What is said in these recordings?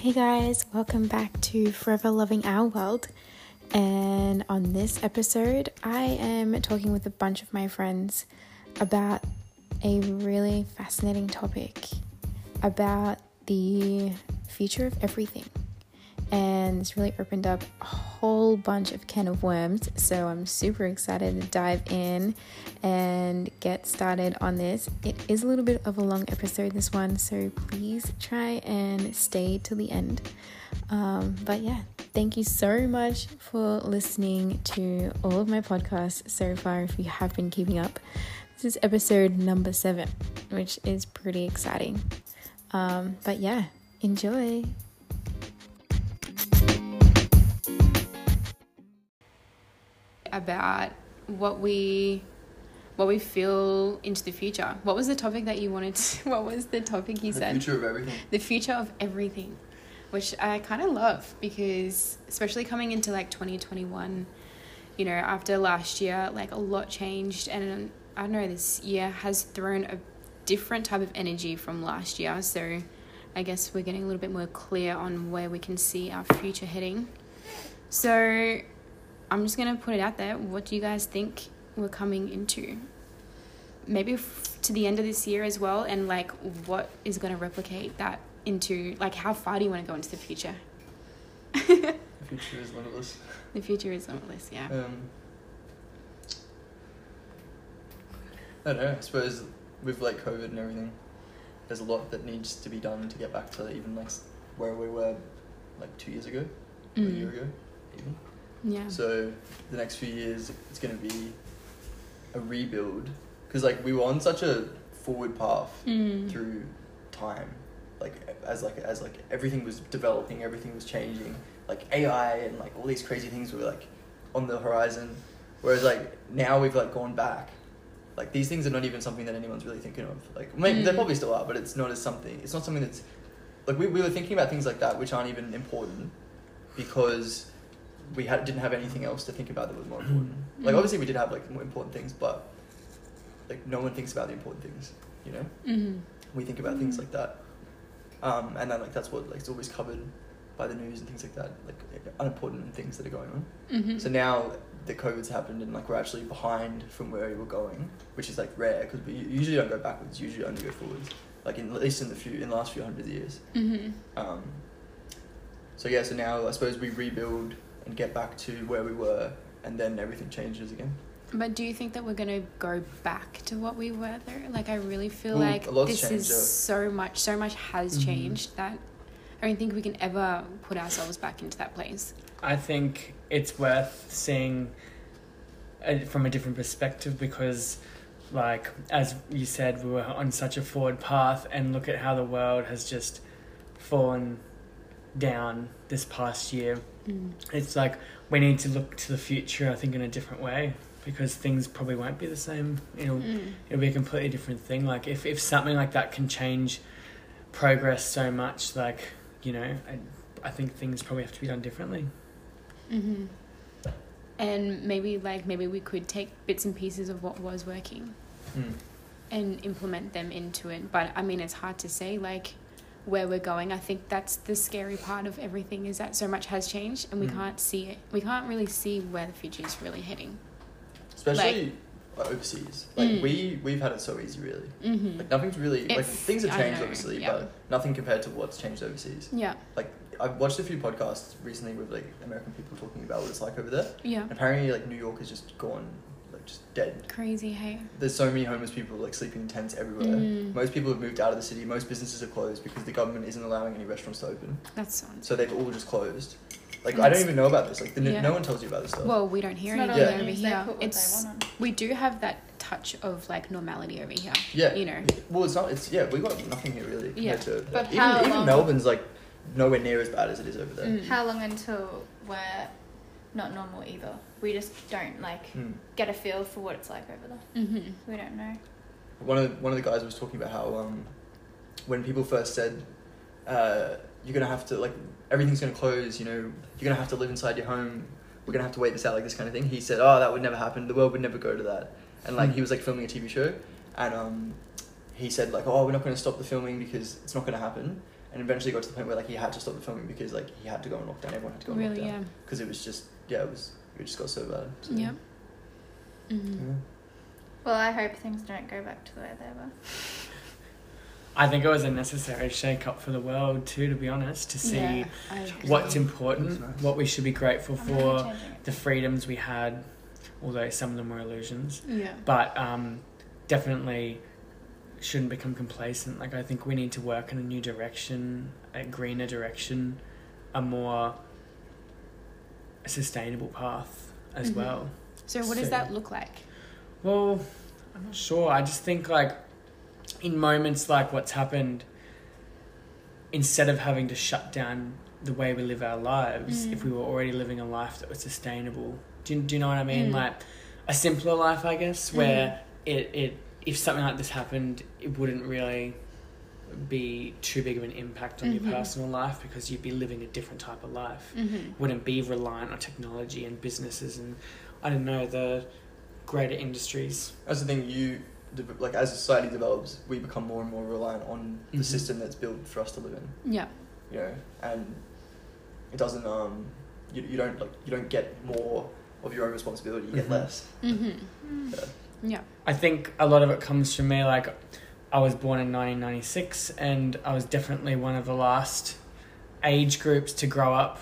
Hey guys, welcome back to Forever Loving Our World. And on this episode, I am talking with a bunch of my friends about a really fascinating topic about the future of everything. And it's really opened up a whole bunch of can of worms. So I'm super excited to dive in and get started on this. It is a little bit of a long episode, this one, so please try and stay till the end. Um, but yeah, thank you so much for listening to all of my podcasts so far. If you have been keeping up, this is episode number seven, which is pretty exciting. Um, but yeah, enjoy. About what we what we feel into the future. What was the topic that you wanted to, what was the topic you the said? The future of everything. the future of everything, which I kind of love because, especially coming into like 2021, you know, after last year, like a lot changed, and I don't know, this year has thrown a different type of energy from last year. So I guess we're getting a little bit more clear on where we can see our future heading. So I'm just gonna put it out there. What do you guys think we're coming into? Maybe f- to the end of this year as well, and like what is gonna replicate that into like how far do you want to go into the future? The future is limitless. The future is limitless, yeah. Um, I don't know. I suppose with like COVID and everything, there's a lot that needs to be done to get back to even like where we were like two years ago, a Mm. year ago, even. Yeah. So the next few years, it's going to be a rebuild because like we were on such a forward path Mm. through time like as like as like everything was developing everything was changing like ai and like all these crazy things were like on the horizon whereas like now we've like gone back like these things are not even something that anyone's really thinking of like maybe they Mm. probably still are but it's not as something it's not something that's like we, we were thinking about things like that which aren't even important because we had, didn't have anything else to think about that was more important like Mm. obviously we did have like more important things but like no one thinks about the important things you know Mm-hmm. we think about things like that um, and then like that's what like is always covered by the news and things like that like unimportant things that are going on Mm-hmm. so now the covid's happened and like we're actually behind from where we were going which is like rare because we usually don't go backwards usually only go forwards like in, at least in the few in the last few hundred years Mm-hmm. um, so yeah so now i suppose we rebuild and get back to where we were and then everything changes again But do you think that we're gonna go back to what we were though? Like I really feel Well, like this changed, is yeah. so much so much has Mhm. changed that I don't think we can ever put ourselves back into that place. I think it's worth seeing it from a different perspective because, like, as you said, we were on such a forward path, and look at how the world has just fallen down this past year. Mm. It's like we need to look to the future, I think, in a different way because things probably won't be the same. It'll, Mm. it'll be a completely different thing. Like, if, if something like that can change progress so much, like, you know, I, I think things probably have to be done differently. Mm-hmm. And maybe like maybe we could take bits and pieces of what was working mm. and implement them into it. But I mean, it's hard to say like where we're going. I think that's the scary part of everything is that so much has changed and we Mm. can't see it. We can't really see where the future is really heading. especially like, overseas like Mm. we we've had it so easy really Mm-hmm. Like nothing's really like things have changed obviously, yeah. but nothing compared to what's changed overseas. Yeah. Like I've watched a few podcasts recently with like American people talking about what it's like over there. Yeah. And apparently, like New York has just gone, just dead. Crazy, hey. There's so many homeless people like sleeping in tents everywhere. Mm. Most people have moved out of the city. Most businesses are closed because the government isn't allowing any restaurants to open. That sounds. So they've all just closed. Like I don't even know about this. Like the, Yeah. no one tells you about this stuff. Well, we don't hear It's anything on over the news, they here. put what It's they want on. we do have that touch of like normality over here. yeah. You know. Well, it's not. It's yeah. We got nothing here really. Yeah. compared To, But even how even long- Melbourne's like nowhere near as bad as it is over there. Mm. How long until we're not normal either? We just don't like Mm. get a feel for what it's like over there. Mm-hmm. We don't know. One of one of the guys was talking about how um, when people first said uh, you're gonna have to like everything's gonna close, you know, you're gonna have to live inside your home. We're gonna have to wait this out, like this kind of thing. He said, "Oh, that would never happen. The world would never go to that." And like Hmm. he was like filming a TV show, and um, he said like, "Oh, we're not gonna stop the filming because it's not gonna happen." and eventually got to the point where like he had to stop the filming because like he had to go on lockdown. Everyone had to go on Really, lockdown yeah. because it was just yeah, it was we just got so bad. So, Yep. Mm-hmm. yeah. Well, I hope things don't go back to the way they were. I think it was a necessary shake up for the world too, to be honest, to see Yeah, what's important, nice. what we should be grateful I'm for, the freedoms we had, although some of them were illusions. Yeah. But um, definitely shouldn't become complacent. Like I think we need to work in a new direction, a greener direction, a more sustainable path as Mhm. well. So what does that look like? Well, I'm not sure. I just think like in moments like what's happened, instead of having to shut down the way we live our lives, Mm. if we were already living a life that was sustainable, do you, do you know what I mean? Mm. Like a simpler life, I guess, where it, it if something like this happened, it wouldn't really be too big of an impact on Mhm. your personal life because you'd be living a different type of life Mm-hmm. wouldn't be reliant on technology and businesses and I don't know the greater industries. That's the thing. You like as society develops, we become more and more reliant on the Mhm. system that's built for us to live in. Yeah. You know, and it doesn't. Um, you, you don't like you don't get more of your own responsibility. You get Mhm. less. Mm-hmm. Yeah. Yeah. I think a lot of it comes from me. Like, I was born in 1996, and I was definitely one of the last age groups to grow up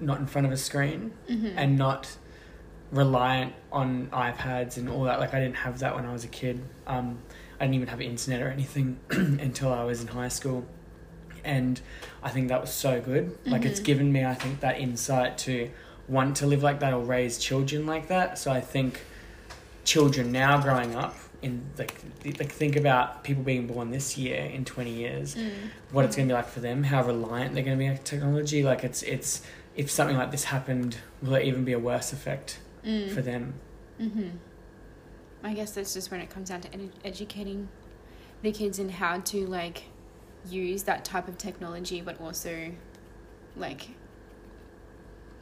not in front of a screen Mm-hmm. and not reliant on iPads and all that. Like, I didn't have that when I was a kid. Um, I didn't even have internet or anything until I was in high school. And I think that was so good. Like, it's Mhm. given me, I think, that insight to want to live like that or raise children like that. So I think children now growing up in like like think about people being born this year in 20 years Mm. what it's going to be like for them how reliant they're going to be on technology like it's it's if something like this happened will it even be a worse effect Mm. for them Mm-hmm. I guess that's just when it comes down to ed- educating the kids in how to like use that type of technology, but also like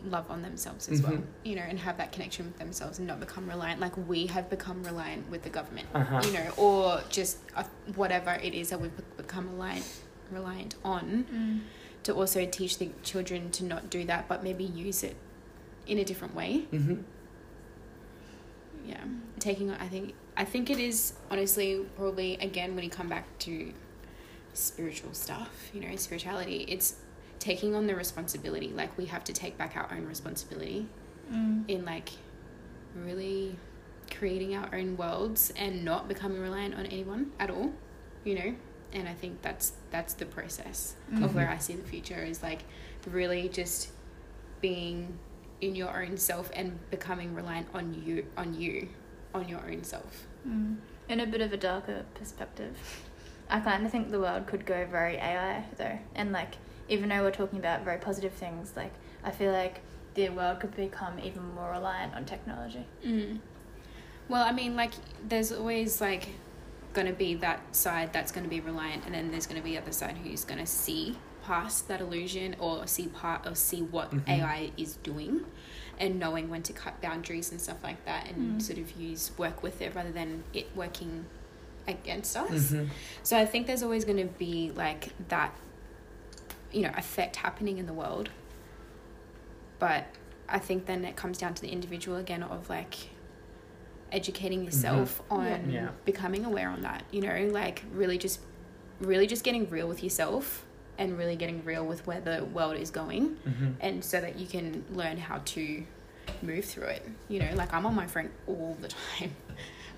love on themselves as well, Mhm. you know, and have that connection with themselves and not become reliant like we have become reliant with the government, uh-huh you know, or just uh, whatever it is that we've become reliant reliant on Mm. to also teach the children to not do that, but maybe use it in a different way hmm yeah taking i think i think it is honestly probably again when you come back to spiritual stuff you know spirituality it's taking on the responsibility like we have to take back our own responsibility Mm. in like really creating our own worlds and not becoming reliant on anyone at all you know and i think that's that's the process of Mhm. where i see the future is like really just being in your own self and becoming reliant on you on you on your own self Mm. In a bit of a darker perspective, I kind of think the world could go very AI though, and like even though we're talking about very positive things, like I feel like the world could become even more reliant on technology. mm. well i mean like there's always like going to be that side that's going to be reliant and then there's going to be the other side who's going to see past that illusion or see part or see what Mhm. ai is doing and knowing when to cut boundaries and stuff like that and Mm. sort of use work with it rather than it working against us hmm So I think there's always going to be like that, you know, effect happening in the world. But I think then it comes down to the individual again of like educating yourself on Mm-hmm. Yeah. becoming aware on that, you know, like really just really just getting real with yourself and really getting real with where the world is going hmm and so that you can learn how to move through it. You know, like I'm on my phone all the time,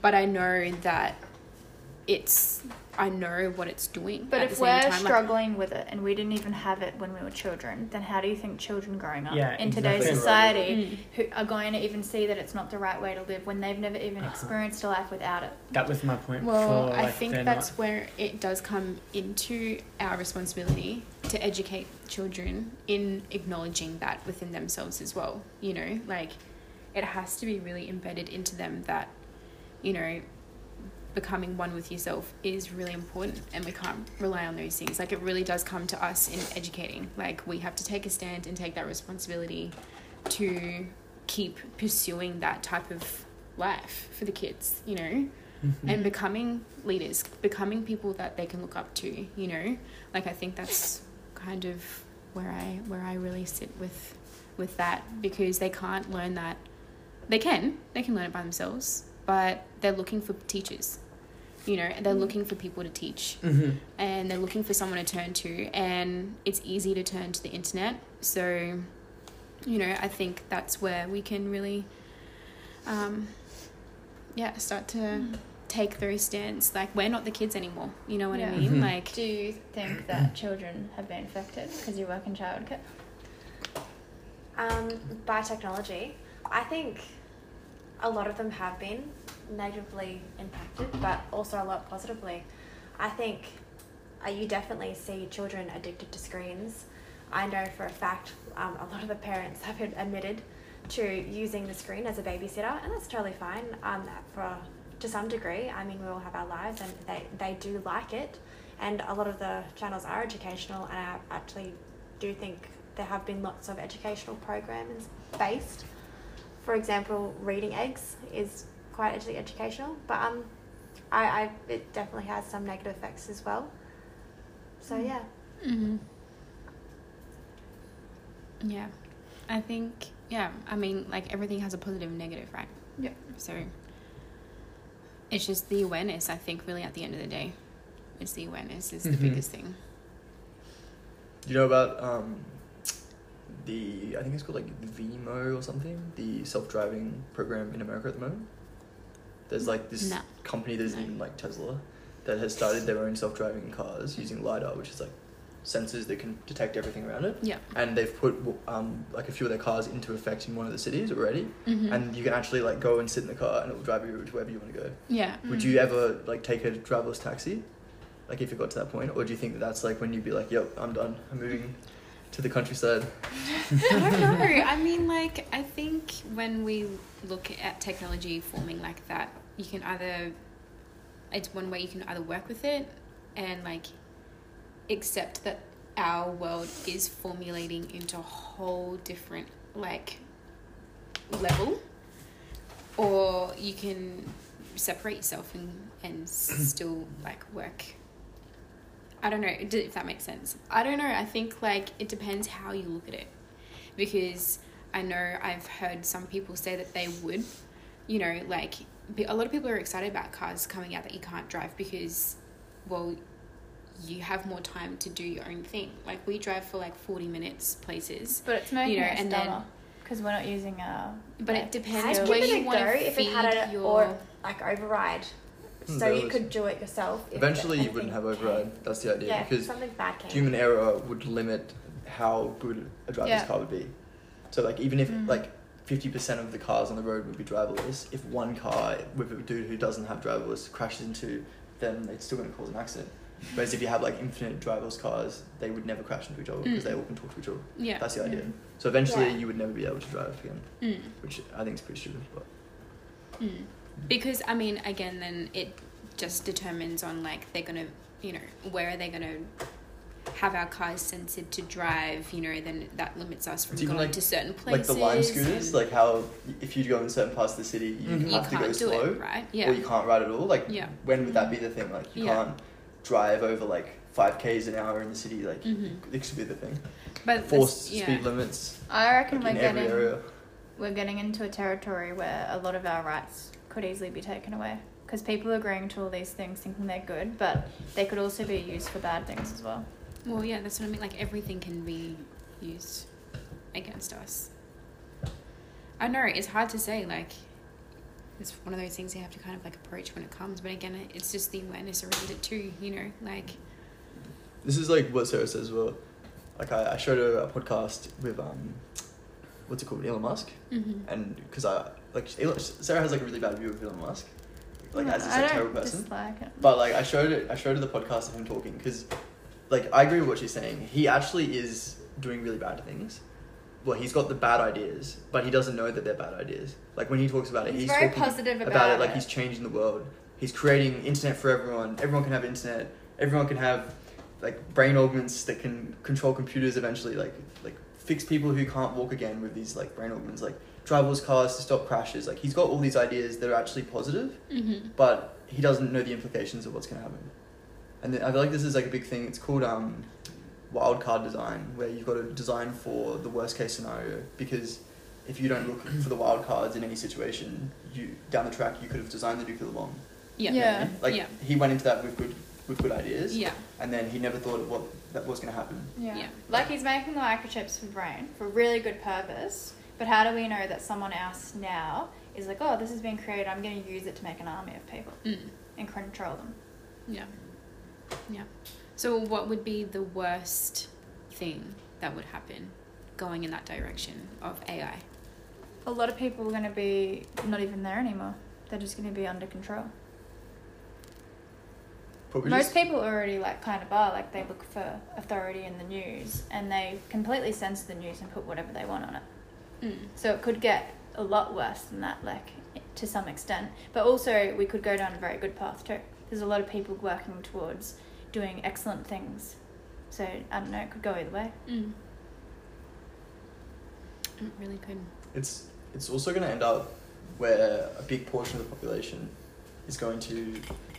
but I know that it's I know what it's doing. But at if the we're same time. like- struggling with it and we didn't even have it when we were children, then how do you think children growing up Yeah, in today's exactly. society Mm. who are going to even see that it's not the right way to live when they've never even Uh-huh. experienced a life without it? that was my point Well, before I think that's not- where it does come into our responsibility to educate children in acknowledging that within themselves as well. You know, like it has to be really embedded into them that, you know, becoming one with yourself is really important and we can't rely on those things. Like it really does come to us in educating. Like we have to take a stand and take that responsibility to keep pursuing that type of life for the kids, you know? Mhm. and becoming leaders, becoming people that they can look up to, you know? Like I think that's kind of where I where I really sit with with that because they can't learn that. They can they can learn it by themselves, but they're looking for teachers. You know, they're looking for people to teach. Mm-hmm. and they're looking for someone to turn to. And it's easy to turn to the internet. So you know i think that's where we can really um, yeah start to take those stands. Like we're not the kids anymore. You know what i Yeah. mean? Mhm. like Do you think that children have been affected because you work in childcare? Um, by technology, I think a lot of them have been negatively impacted, but also a lot positively. I think uh, you definitely see children addicted to screens. I know for a fact um, a lot of the parents have admitted to using the screen as a babysitter, and that's totally fine. Um, for to some degree, I mean, we all have our lives, and they they do like it, and a lot of the channels are educational, and I actually do think there have been lots of educational programs based. For example, reading eggs is quite edu- educational, but um, I, I it definitely has some negative effects as well. So Mm. yeah, hmm yeah i think yeah i mean like everything has a positive and negative right Yeah. so it's just the awareness i think really at the end of the day it's the awareness is the Mhm. biggest thing you know about um, the I think it's called like Vimo or something, the self-driving program in America at the moment? There's like this No. company that's No. in like Tesla that has started their own self-driving cars using lidar, which is like sensors that can detect everything around it. yeah And they've put um, like a few of their cars into effect in one of the cities already, mm-hmm. and you can actually like go and sit in the car and it will drive you to wherever you want to go. yeah Would you ever like take a driverless taxi, like if it got to that point, or do you think that that's like when you'd be like, "Yep, I'm done. I'm moving to the countryside." I don't know. I mean, like, I think when we look at technology forming like that, you can either, it's one way you can either work with it and, like, accept that our world is formulating into a whole different, like, level, or you can separate yourself and, and still, like, work I don't know if that makes sense. I don't know. I think like it depends how you look at it, because I know I've heard some people say that they would, you know, like a lot of people are excited about cars coming out that you can't drive because, well, you have more time to do your own thing. Like we drive for like forty minutes places, But it's making You know, us and then- dumber because we're not using a. but like, it depends I'd where you want go to if feed it had a your. or like override, Hmm, so that you was- could do it yourself. Eventually, you wouldn't have came. override. That's the idea Yeah, because something bad came. human error would limit how good a driverless Yeah. car would be. So like even if Mhm. like fifty percent of the cars on the road would be driverless, if one car with a dude who doesn't have driverless crashes into them, it's still going to cause an accident. Whereas if you have like infinite driverless cars, they would never crash into each other because Mm. they all can talk to each other. yeah. That's the idea. Mm. So eventually, Yeah. you would never be able to drive again, Mm. which I think is pretty stupid. But Mm. Because I mean, again, then it just determines on like they're gonna, you know, where are they gonna have our cars censored to drive? You know, then that limits us from going like- to certain places. like the lime scooters, like how if you go in certain parts of the city, you Mhm. you have to can't go do slow, it, right? Yeah. or you can't ride at all. Like Yeah. when would that be the thing? Like you Yeah. can't drive over like five k's an hour in the city. Like Mhm. it should be the thing. But Forced this- yeah. speed limits I reckon like, we're in every getting area. we're getting into a territory where a lot of our rights could easily be taken away because people are agreeing to all these things thinking they're good, but they could also be used for bad things as well. Well, yeah, that's what I mean. Like everything can be used against us. I know it's hard to say. Like it's one of those things you have to kind of like approach when it comes. But again, it's just the awareness around it too. You know, like This is like what Sarah says well. Like I, I showed her a podcast with um, what's it called, Elon Musk, mm-hmm. and because I like Elon, Sarah has like a really bad view of Elon Musk, like as like, terrible person. dislike it. But like I showed it, I showed her the podcast of him talking because, like I agree with what she's saying. He actually is doing really bad things. Well, he's got the bad ideas, but he doesn't know that they're bad ideas. Like when he talks about it, He's he's, very talking positive about, about it. Like he's changing the world. He's creating internet for everyone. Everyone can have internet. Everyone can have like brain augments that can control computers eventually. Like like fix people who can't walk again with these like brain augments. Like driverless cars to stop crashes. Like he's got all these ideas that are actually positive Mm-hmm. but he doesn't know the implications of what's going to happen. And th- I feel like this is like a big thing. It's called um, wild card design where you've got to design for the worst case scenario because if you don't look for the wild cards in any situation, you down the track you could have designed the nuclear bomb. Yeah. You know what Yeah. Like Yeah. he went into that with good with good ideas, Yeah. and then he never thought of what that was going to happen. Yeah. Yeah. Like he's making the microchips for brain for a really good purpose, but how do we know that someone else now is like, oh, this has been created, I'm going to use it to make an army of people Mm. and control them? Yeah. Yeah. So, what would be the worst thing that would happen going in that direction of AI? A lot of people are going to be not even there anymore. They're just going to be under control. Probably Most just, people already like kind of are like they look for authority in the news and they completely censor the news and put whatever they want on it. Mm. So it could get a lot worse than that, like to some extent. But also, we could go down a very good path too. There's a lot of people working towards doing excellent things. So I don't know, it could go either way. Mm. It really could. it's it's also going to end up where a big portion of the population is going to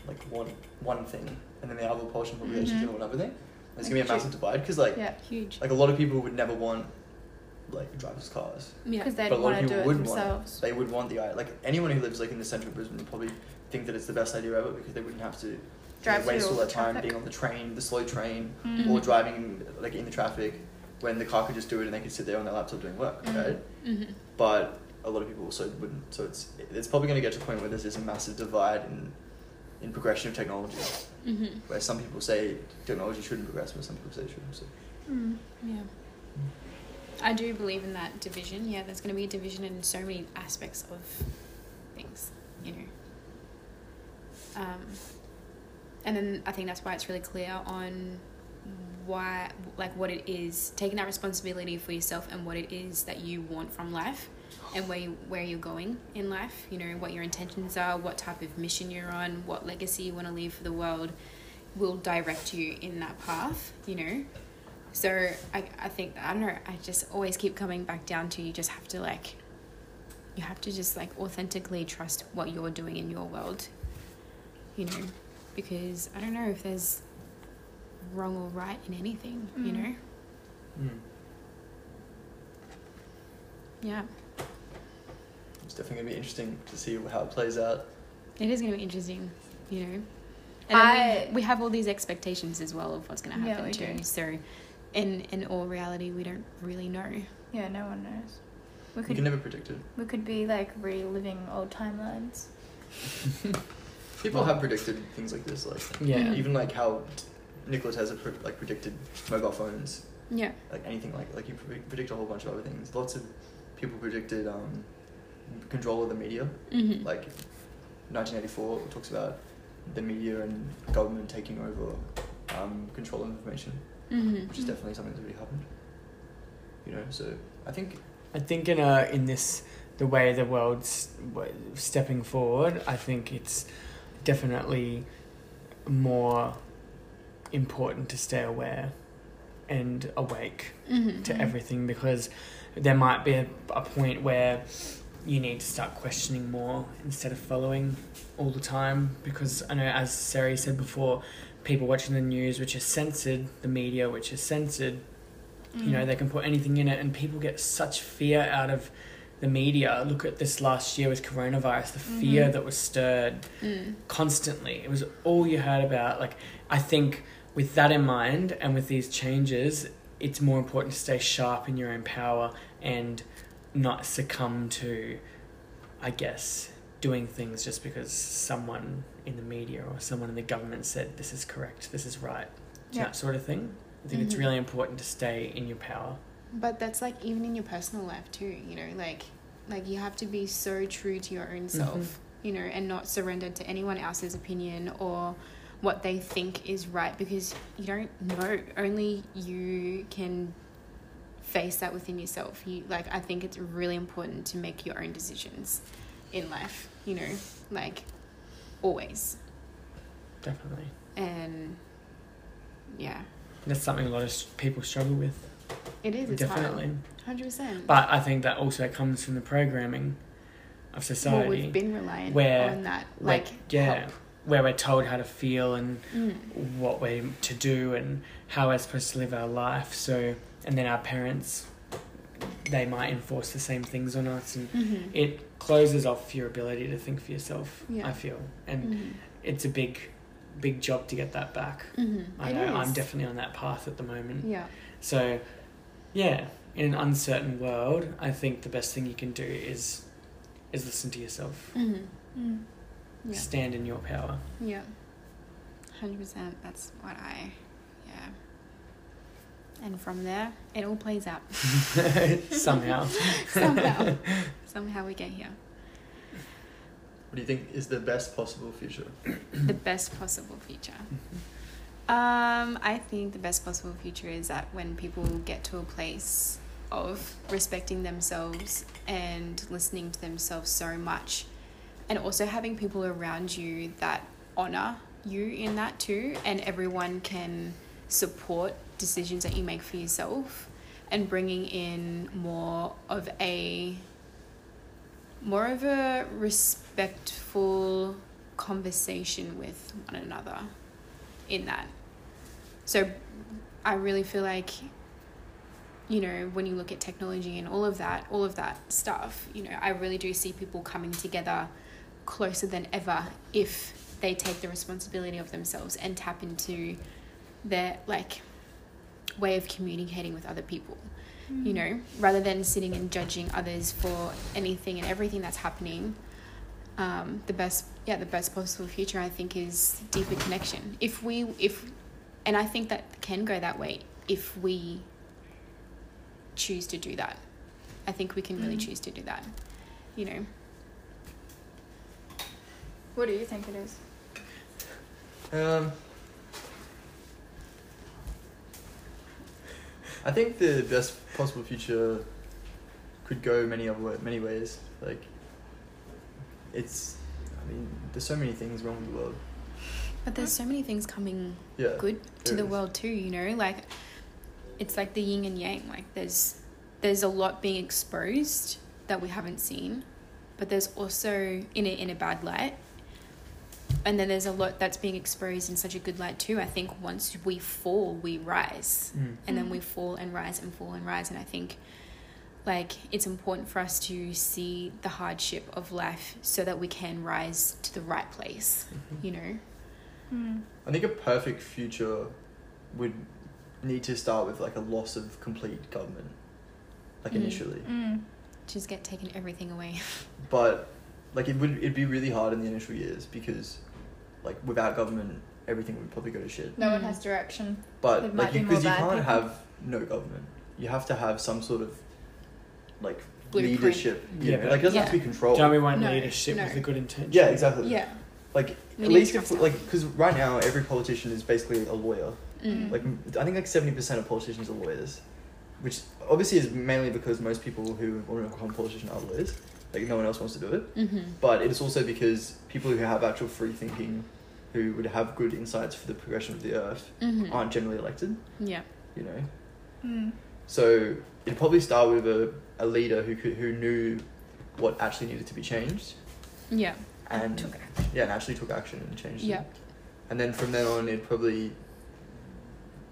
like want one thing, and then the other portion of the population is Mhm. going to want another thing. There's going to be a massive divide because like Yeah, Huge. like a lot of people would never want like driverless cars. Yeah. because they'd But a lot want to do it would want it. themselves. They would want the i- like anyone who lives like in the centre of Brisbane would probably think that it's the best idea ever because they wouldn't have to you know, waste all all the that time traffic. being on the train, the slow train, Mm. or driving like in the traffic when the car could just do it and they could sit there on their laptop doing work, Mm. right? Mm-hmm. But a lot of people also wouldn't. So it's it's probably going to get to a point where there's this a massive divide in in progression of technology, Mm-hmm. where some people say technology shouldn't progress, but some people say it should. So. Mm. Yeah. I do believe in that division. Yeah, there's going to be a division in so many aspects of things, you know. Um, and then I think that's why it's really clear on why, like, what it is, taking that responsibility for yourself and what it is that you want from life and where, you, where you're going in life, you know, what your intentions are, what type of mission you're on, what legacy you want to leave for the world will direct you in that path, you know. So I, I think I don't know. I just always keep coming back down to you just have to like, you have to just like authentically trust what you're doing in your world, you know, because I don't know if there's wrong or right in anything, you Mm. know. Mm. Yeah, It's definitely going to be interesting to see how it plays out. it is going to be interesting, you know. And I- we, we have all these expectations as well of what's going to happen we too. do. So, in in all reality, we don't really know. Yeah, no one knows. We You could can never predict it. we could be like reliving old timelines. People have predicted things like this, like Yeah. even like how Nikola Tesla pre- like predicted mobile phones, Yeah. like anything like like you pre- predict a whole bunch of other things. Lots of people predicted um, control of the media. Mm-hmm. Like 1984 talks about the media and government taking over um, control of information, mm-hmm. which is definitely something that's really happened. You know, so I think I think in uh in this the way the world's stepping forward, I think it's definitely more important to stay aware and awake Mm-hmm. to everything because there might be a, a point where you need to start questioning more instead of following all the time because I know as Sari said before people watching the news which is censored the media which is censored you know they can put anything in it and people get such fear out of the media look at this last year with coronavirus the fear Mhm. that was stirred Mm. constantly. It was all you heard about. Like, I think with that in mind and with these changes, it's more important to stay sharp in your own power and not succumb to, I guess, doing things just because someone in the media or someone in the government said this is correct, this is right, Yeah. that sort of thing. I think it's Mhm. really important to stay in your power. But that's like even in your personal life too, you know, like like you have to be so true to your own self, mm-hmm. you know, and not surrender to anyone else's opinion or what they think is right because you don't know. Only you can face that within yourself. You like I think it's really important to make your own decisions in life, you know, like always. Definitely. And yeah, That's something a lot of people struggle with. It is. It's Definitely. Hundred percent. But I think that also comes from the programming of Well, society. we've been reliant where, on that, like, like, yeah. help. where we're told how to feel and Mm. what we're to do and how we're supposed to live our life. So, and then our parents, they might enforce the same things on us, and Mm-hmm. it closes off your ability to think for yourself. Yeah. I feel, and Mm-hmm. it's a big, big job to get that back. Mm-hmm. I know I'm definitely on that path at the moment. Yeah. So, yeah, in an uncertain world, I think the best thing you can do is is listen to yourself. Mm-hmm. Mm. Yeah. Stand in your power. Yeah. Hundred percent. That's what I. Yeah. And from there, it all plays out. Somehow. Somehow. Somehow we get here. What do you think is the best possible future? the best possible future. Um, I think the best possible future is that when people get to a place of respecting themselves and listening to themselves so much, and also having people around you that honor you in that too, and everyone can support decisions that you make for yourself, and bringing in more of a more of a respectful conversation with one another in that. So I really feel like you know, when you look at technology and all of that, all of that stuff, you know, I really do see people coming together closer than ever if they take the responsibility of themselves and tap into their like way of communicating with other people you know, rather than sitting and judging others for anything and everything that's happening. Um, the best, yeah, the best possible future I think is deeper connection. If we, if, and I think that can go that way if we choose to do that. I think we can really Mm. choose to do that. You know, What do you think it is? Um, I think the best possible future could go many other way, many ways. Like, it's, I mean, there's so many things wrong with the world. But there's so many things coming Yeah. good to the is. world too you know like it's like the yin and yang like there's there's a lot being exposed that we haven't seen but there's also in a in a bad light and then there's a lot that's being exposed in such a good light too i think once we fall we rise Mm. and then Mm. we fall and rise and fall and rise and i think like it's important for us to see the hardship of life so that we can rise to the right place Mhm. you know Mm. I think a perfect future would need to start with like a loss of complete government, like Mm. initially. Mm. just get taken everything away But like it would it'd be really hard in the initial years because like without government everything would probably go to shit. No one Mm. has direction. But There like might be you, because you can't people. have no government. You have to have some sort of like Blueprint. leadership. You Yeah, know? like it doesn't have to be Yeah. controlled. Don't No, leadership no. with a good intention? yeah, exactly. yeah Like We at least if trust like because right now every politician is basically a lawyer. Mm. Like I think like seventy percent of politicians are lawyers, which obviously is mainly because most people who want to become a politician are lawyers. Like no one else wants to do it. Mm-hmm. But it is also because people who have actual free thinking, who would have good insights for the progression of the earth, Mm-hmm. aren't generally elected. Yeah. You know, Mm. so it'd probably start with a, a leader who could who knew what actually needed to be changed Yeah. And Took yeah, and actually took action and changed Yeah. it. And then from then on, it'd probably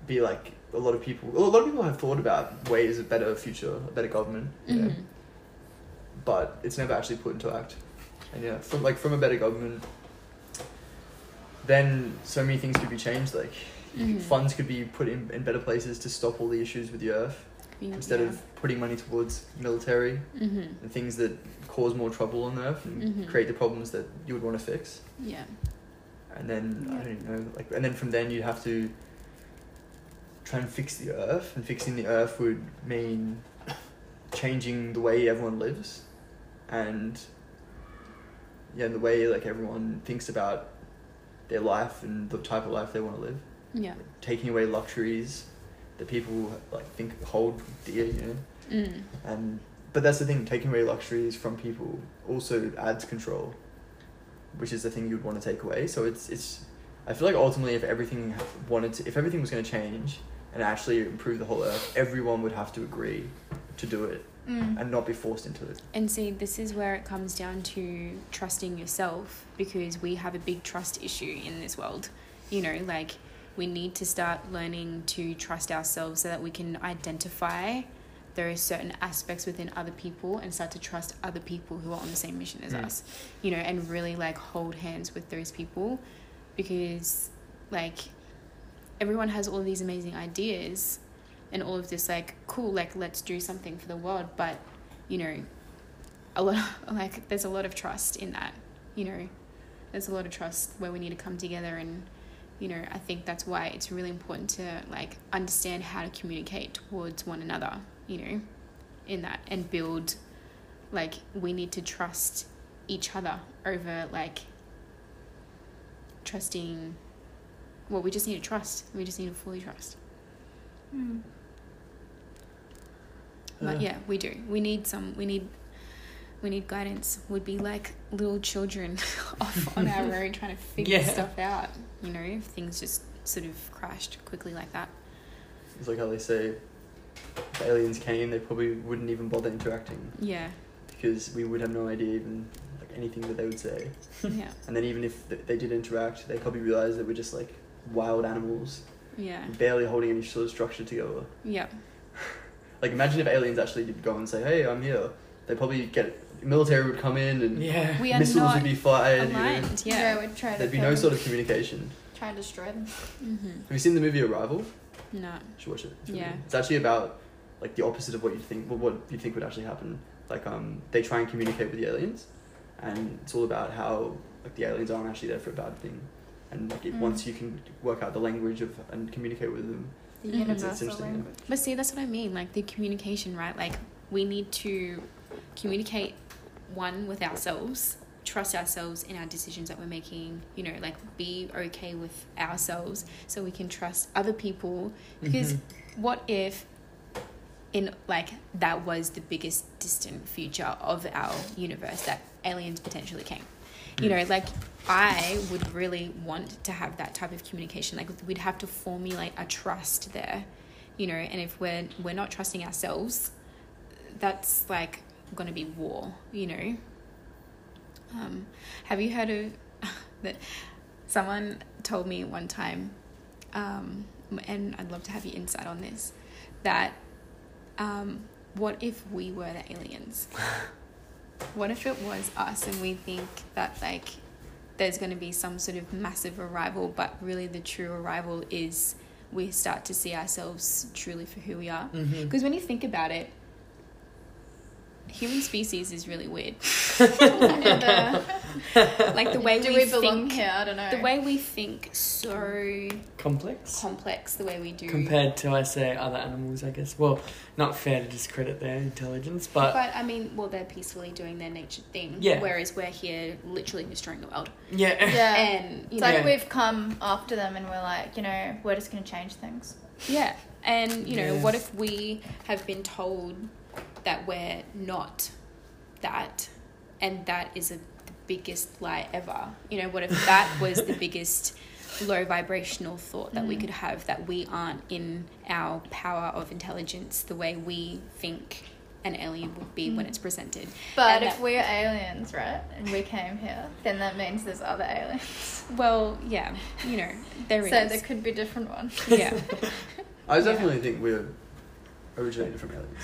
be like a lot of people. A lot of people have thought about ways of better future, a better government. Mm-hmm. but it's never actually put into act. And yeah, from like from a better government, then so many things could be changed. Like Mhm. funds could be put in, in better places to stop all the issues with the earth instead of putting money towards military Mm-hmm. and things that cause more trouble on earth and Mhm. create the problems that you would want to fix. Yeah. And then I don't know, like, and then from then you'd have to try and fix the earth, and fixing the earth would mean changing the way everyone lives, and yeah, the way like everyone thinks about their life and the type of life they want to live. Yeah. Taking away luxuries that people like think hold dear, you know. Mm. And but that's the thing, taking away luxuries from people also adds control, which is the thing you'd want to take away. So it's it's. I feel like ultimately, if everything wanted to, if everything was going to change and actually improve the whole earth, everyone would have to agree to do it. Mm. and not be forced into it. And see, this is where it comes down to trusting yourself because we have a big trust issue in this world. You know, like we need to start learning to trust ourselves so that we can identify there are certain aspects within other people and start to trust other people who are on the same mission as Mm. us. You know, and really like hold hands with those people because like everyone has all these amazing ideas and all of this like cool like let's do something for the world but you know a lot of, like there's a lot of trust in that you know there's a lot of trust where we need to come together and you know i think that's why it's really important to like understand how to communicate towards one another you know in that and build like we need to trust each other over like trusting well we just need to trust we just need to fully trust Mm. But Uh. yeah, we do. We need some. We need. We need guidance. We'd be like little children off on our road trying to figure Yeah. stuff out. You know, if things just sort of crashed quickly like that. It's like how they say if aliens came, they probably wouldn't even bother interacting Yeah, because we would have no idea even like anything that they would say. yeah, And then even if they did interact, they probably realize that we're just like wild animals, yeah, barely holding any sort of structure together. yeah, Like imagine if aliens actually did go and say, "Hey, I'm here." They probably get military would come in and Yeah. We are missiles not would be fired. You know? Yeah. we'd try to There'd be no kill sort of communication. try and destroy them. Mm-hmm. Have you seen the movie Arrival? No. You should watch it. It's Yeah. good. It's actually about like the opposite of what you think. Well, what you think would actually happen. Like um, they try and communicate with the aliens, and it's all about how like the aliens aren't actually there for a bad thing, and like it, Mm. once you can work out the language of and communicate with them, The universal language. But see, that's what I mean. Like the communication, right? Like we need to communicate one with ourselves, trust ourselves in our decisions that we're making. You know, like be okay with ourselves so we can trust other people. Because Mhm. what if, in like that was the biggest distant future of our universe that aliens potentially came. You know, like I would really want to have that type of communication. Like we'd have to formulate a trust there, you know. And if we're we're not trusting ourselves, that's like going to be war, you know. Um, have you heard of that? Someone told me one time, um, and I'd love to have your insight on this. That um, what if we were the aliens? what if it was us and we think that like there's going to be some sort of massive arrival, but really the true arrival is we start to see ourselves truly for who we are. Mhm. Because when you think about it, human species is really weird. And, uh, Like the way do we, we belong think, here? I don't know. the way we think so Complex. complex, the way we do. Compared to, I say, other animals, I guess. Well, not fair to discredit their intelligence, but, but I mean, well, they're peacefully doing their nature thing. Yeah. Whereas we're here literally destroying the world. yeah. yeah. And you it's know, like we've come after them and we're like, you know, we're just going to change things. Yeah. And, you know, Yeah. what if we have been told that we're not that and that is a, the biggest lie ever? You know, what if that was the biggest low vibrational thought that we Mm. could have that we aren't in our power of intelligence the way we think an alien would be when Mm. it's presented. But And if that- we're aliens, right, and we came here, then that means there's other aliens. Well, yeah, you know, there is. so there could be different ones. yeah. I Yeah. definitely think we're originated from aliens.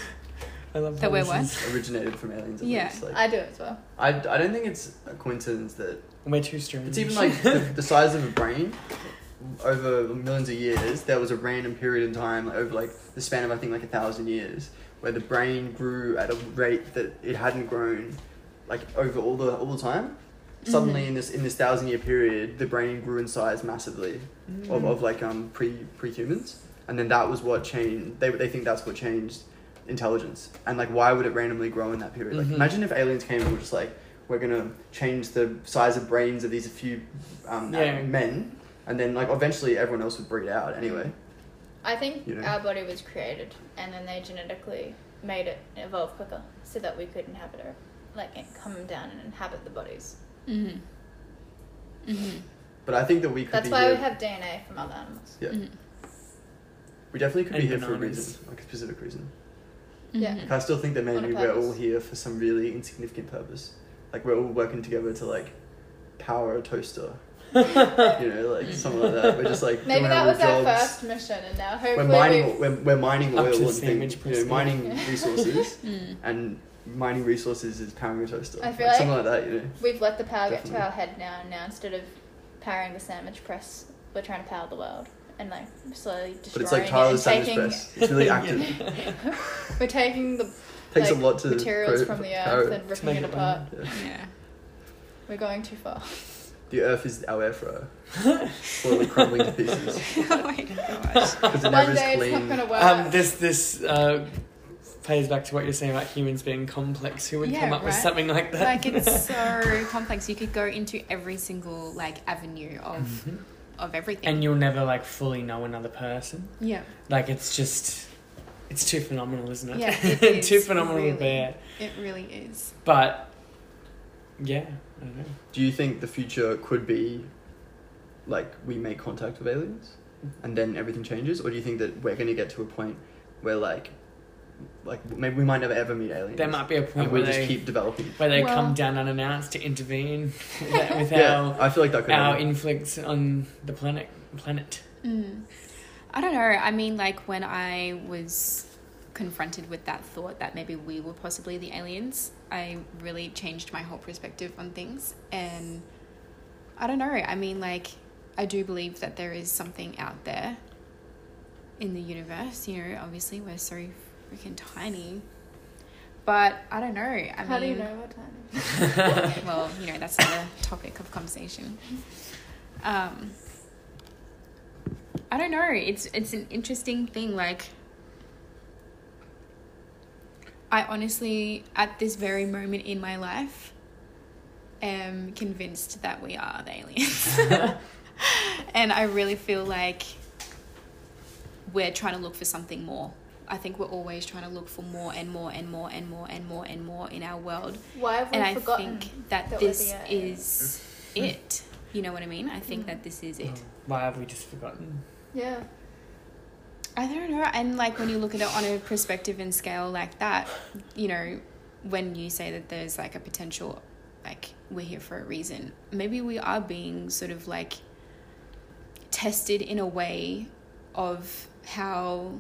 I love That we're this what? is- Originated from aliens. At Yeah. Least. Like, I do as well. I, I don't think it's a coincidence that We're too strange. It's even like the, the size of a brain over millions of years. There was a random period in time, like, over like the span of I think like a thousand years, where the brain grew at a rate that it hadn't grown, like over all the all the time. Suddenly, Mhm. in this in this thousand year period, the brain grew in size massively of, of like um pre pre humans, and then that was what changed. They they think that's what changed intelligence, and like why would it randomly grow in that period? Like Mhm. imagine if aliens came and were just like, we're gonna change the size of brains of these a few um, Yeah. men, and then like eventually everyone else would breed out anyway. I think You know? our body was created, and then they genetically made it evolve quicker so that we could inhabit it, like come down and inhabit the bodies. Mm-hmm. Mm-hmm. But I think that we could That's be why here. we have DNA from other animals. Yeah. Mm-hmm. we definitely could be And here for a reason, like a specific reason. Yeah. Like, I still think that maybe we're all here for some really insignificant purpose. Like we're all working together to like power a toaster. you know, like something like that. We're just like Maybe doing that our was our first mission, and now hopefully We're mining. we've, We're, we're mining oil and sandwich things. You know, press, mining yeah. resources Mm. and mining resources is powering a toaster. I feel something like that. You know. we've let the power get to our head now, and now instead of powering the sandwich press, we're trying to power the world and like slowly But it's like it Tyler's and sandwich taking. press. It's really active. We're taking the Takes like, a lot to materials pro- from the earth it. and ripping make it it apart. Yeah. Yeah. We're going too far. The earth is our air fryer. Slowly crumbling to pieces. oh my gosh. Because it One never is day it's clean. not gonna work. Um, this this uh, plays back to what you're saying about humans being complex. Who would Yeah, come up with something like that? Like it's so complex. You could go into every single like avenue of Mhm. Of everything. and you'll never like fully know another person. yeah. Like it's just, it's too phenomenal, isn't it? Yeah, it too phenomenal really. to bear. It really is. But yeah, I don't know. Do you think the future could be like we make contact with aliens mm-hmm. and then everything changes, or do you think that we're going to get to a point where like, like maybe we might never ever meet aliens? There might be a point and we where just they keep developing. where they Well- come down unannounced to intervene with, with Yeah, our I feel like that could. our happen. influence on the planet. Planet. Mm. I don't know. I mean, like when I was confronted with that thought that maybe we were possibly the aliens, I really changed my whole perspective on things. And I don't know. I mean, like, I do believe that there is something out there in the universe. You know, obviously, we're so freaking tiny. But I don't know. I How do you mean, know what tiny? well, you know, that's another topic of conversation. Um, I don't know. It's it's an interesting thing. Like, I honestly, at this very moment in my life, am convinced that we are the aliens, and I really feel like we're trying to look for something more. I think we're always trying to look for more and more and more and more and more and more in our world Why have we and I think that, that this is it. You know what I mean? I think Mm. that this is it. Oh, Why have we just forgotten? yeah. I don't know. And like when you look at it on a perspective and scale like that, you know, when you say that there's like a potential, like we're here for a reason, maybe we are being sort of like tested in a way of how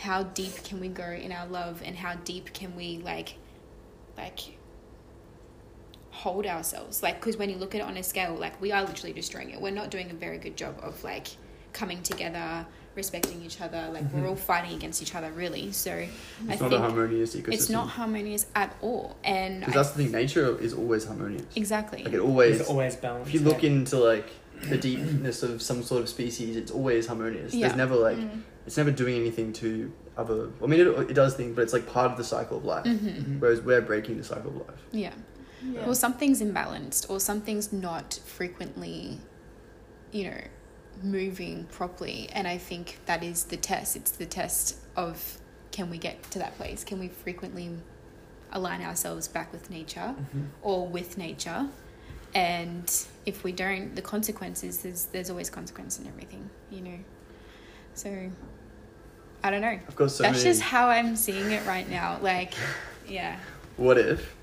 how deep can we go in our love and how deep can we like like hold ourselves like because when you look at it on a scale like we are literally destroying it we're not doing a very good job of like coming together respecting each other like we're Mhm. all fighting against each other really so i It's not a harmonious ecosystem. it's not harmonious at all and Because I, that's the thing. Nature is always harmonious. exactly Like it always. It's always balanced. if you look yeah. into like the deepness of some sort of species, it's always harmonious. Yeah. There's never like Mm. It's never doing anything to other. I mean, it, it does things, but it's like part of the cycle of life. hmm Mhm. Whereas we're breaking the cycle of life. yeah Yeah. or something's imbalanced or something's not frequently you know moving properly and i think that is the test it's the test of can we get to that place can we frequently align ourselves back with nature Mhm. or with nature and if we don't the consequences there's there's always consequence in everything you know so i don't know I've got so that's many. just how i'm seeing it right now like yeah What if?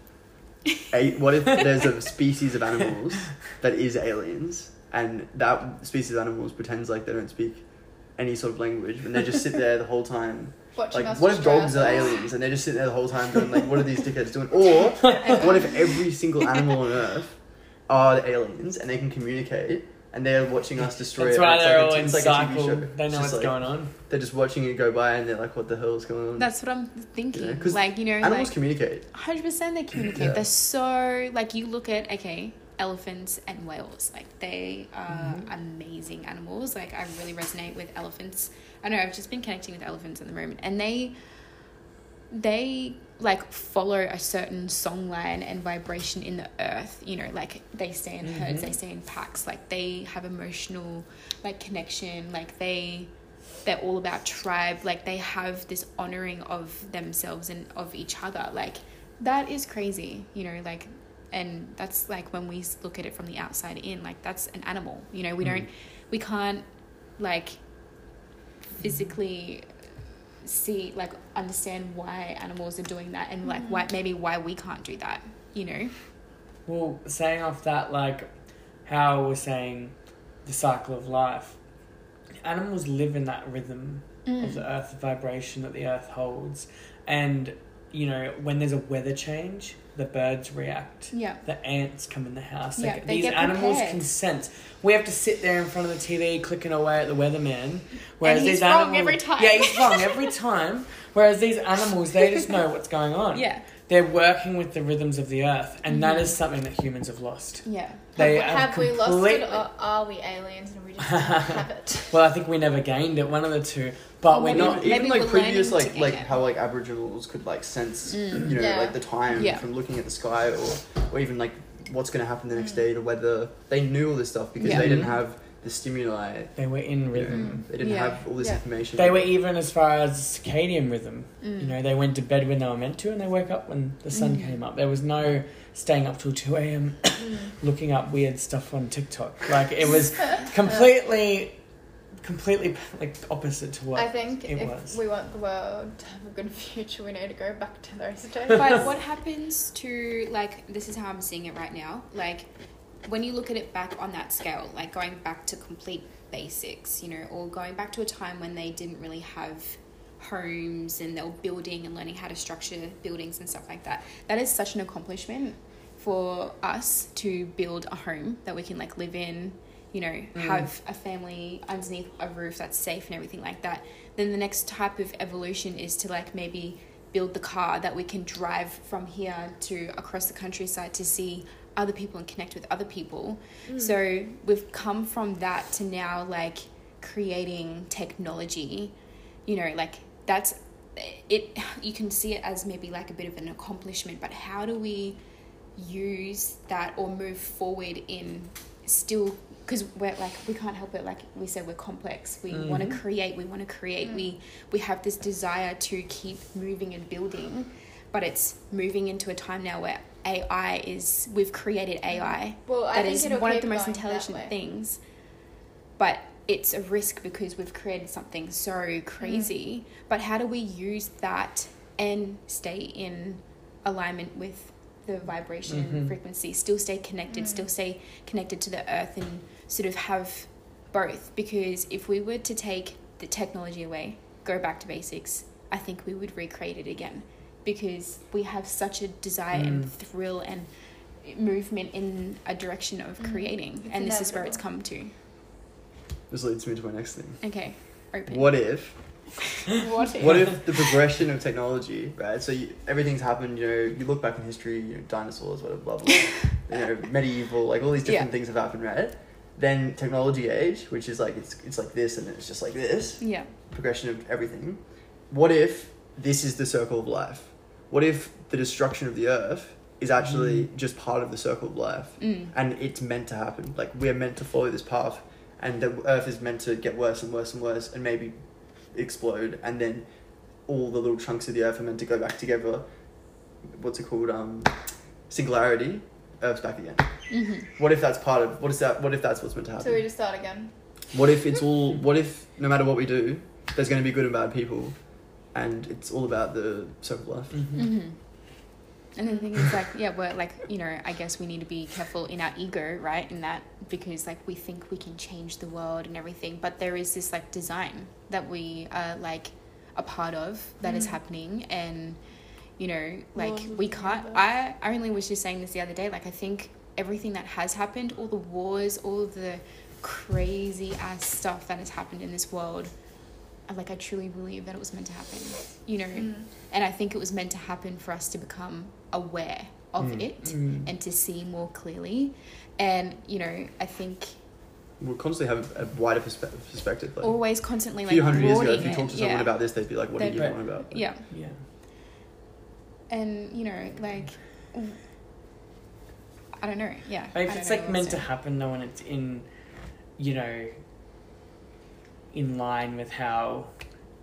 A, what if there's a species of animals that is aliens, and that species of animals pretends like they don't speak any sort of language, and they just sit there the whole time. Watching Like, us what if dogs are aliens, and they're just sitting there the whole time going like, "What are these dickheads doing?" Or what if every single animal on Earth are the aliens, and they can communicate, and they're watching us destroy That's it? why and they're it's all like a- in it's like a TV cycle. show. They It's know just what's like- going on. They're just watching it go by, and they're like, "What the hell is going on?" that's what i'm thinking Yeah, 'cause like you know Animals like communicate. Hundred percent, they communicate. Yeah. They're so like you look at okay, elephants and whales. Like they are Mhm. amazing animals. Like I really resonate with elephants. I know I've just been connecting with elephants at the moment, and they they like follow a certain song line and vibration in the earth. You know, like they stay in herds, Mhm. they stay in packs. Like they have emotional like connection. Like they they're all about tribe like they have this honoring of themselves and of each other like that is crazy you know like and that's like when we look at it from the outside in like that's an animal you know we Mm. don't we can't like physically see like understand why animals are doing that and like why mm. maybe why we can't do that you know? Well, saying off that, like how we're saying the cycle of life, animals live in that rhythm of mm. the earth, the vibration that the earth holds. And, you know, when there's a weather change, the birds react. yeah The ants come in the house. Yeah, Like, these animals prepared. can sense. We have to sit there in front of the TV clicking away at the weatherman. Whereas he's these wrong animals, every time. Yeah, he's wrong every time. Whereas these animals, they just know what's going on. yeah They're working with the rhythms of the earth, and that Mhm. is something that humans have lost. yeah They have, have we lost it or are we aliens and we just have it? Well, I think we never gained it, one of the two. But we're Maybe- not. even, even maybe like previous like like it. how like aboriginals could like sense you know Yeah. like the time Yeah. from looking at the sky or or even like what's going to happen the next day the weather they knew all this stuff because Yeah. they didn't Mhm. have the stimuli They were in you know, rhythm. they didn't Yeah. have all this Yeah. information They were even as far as circadian rhythm. Mm. You know, they went to bed when they were meant to, and they woke up when the sun Mm. came up. There was no staying up till two a.m. looking up weird stuff on TikTok. Like it was completely, completely like opposite to what I think it if was. we want the world to have a good future, we need to go back to those days. but what happens to like this is how i'm seeing it right now like when you look at it back on that scale like going back to complete basics you know or going back to a time when they didn't really have homes and they were building and learning how to structure buildings and stuff like that that is such an accomplishment for us to build a home that we can like live in you know mm. have a family underneath a roof that's safe and everything like that then the next type of evolution is to like maybe build the car that we can drive from here to across the countryside to see other people and connect with other people. Mm. So we've come from that to now like creating technology, you know, like that's it you can see it as maybe like a bit of an accomplishment, but how do we use that or move forward in still because we're like we can't help it like we said we're complex. We mm-hmm. want to create we want to create. We mm. we have this desire to keep moving and building but it's moving into a time now where ai is we've created mm. ai Well, I think is it'll one of the most intelligent things but it's a risk because we've created something so crazy. Mm. But how do we use that and stay in alignment with the vibration and Mhm. frequency still stay connected still stay connected to the earth and sort of have both because if we were to take the technology away go back to basics i think we would recreate it again because we have such a desire and Mm. thrill and movement in a direction of Mm. creating It's and this is where it's come to this leads me to my next thing okay open what if What if? what if the progression of technology, right? So you, everything's happened. You know, you look back in history, you know, dinosaurs, blah blah blah. you know, medieval, like all these different Yeah. things have happened, right? Then technology age, which is like it's it's like this, and then it's just like this yeah progression of everything. What if this is the circle of life? What if the destruction of the earth is actually just part of the circle of life, mm. and it's meant to happen? Like we're meant to follow this path, and the earth is meant to get worse and worse and worse, and maybe explode, and then all the little chunks of the earth are meant to go back together. What's it called? Um, singularity. Earth's back again. hmm What if that's part of? What is that? What if that's what's meant to happen? So we just start again. What if it's all? What if no matter what we do, there's going to be good and bad people, and it's all about the circle of life. Mhm. hmm And the thing is, like, yeah, we're like, you know, I guess we need to be careful in our ego, right? In that, because like we think we can change the world and everything, but there is this like design that we are like a part of that is Mhm. happening, and you know, like Laws we can't. universe. I I only was just saying this the other day. Like, I think everything that has happened, all the wars, all of the crazy ass stuff that has happened in this world. Like I truly believe that it was meant to happen, you know, Mm. and I think it was meant to happen for us to become aware of Mm. it Mm. and to see more clearly. And, you know, I think We'll constantly have a wider perspe- perspective. Like, always constantly a few hundred years ago, if you talked to someone yeah. about this, they'd be like, "What are They'd- you Right. on about?" Yeah. Yeah. And, you know, like I don't know, yeah. But if it's like meant to happen though, and it's in, you know, in line with how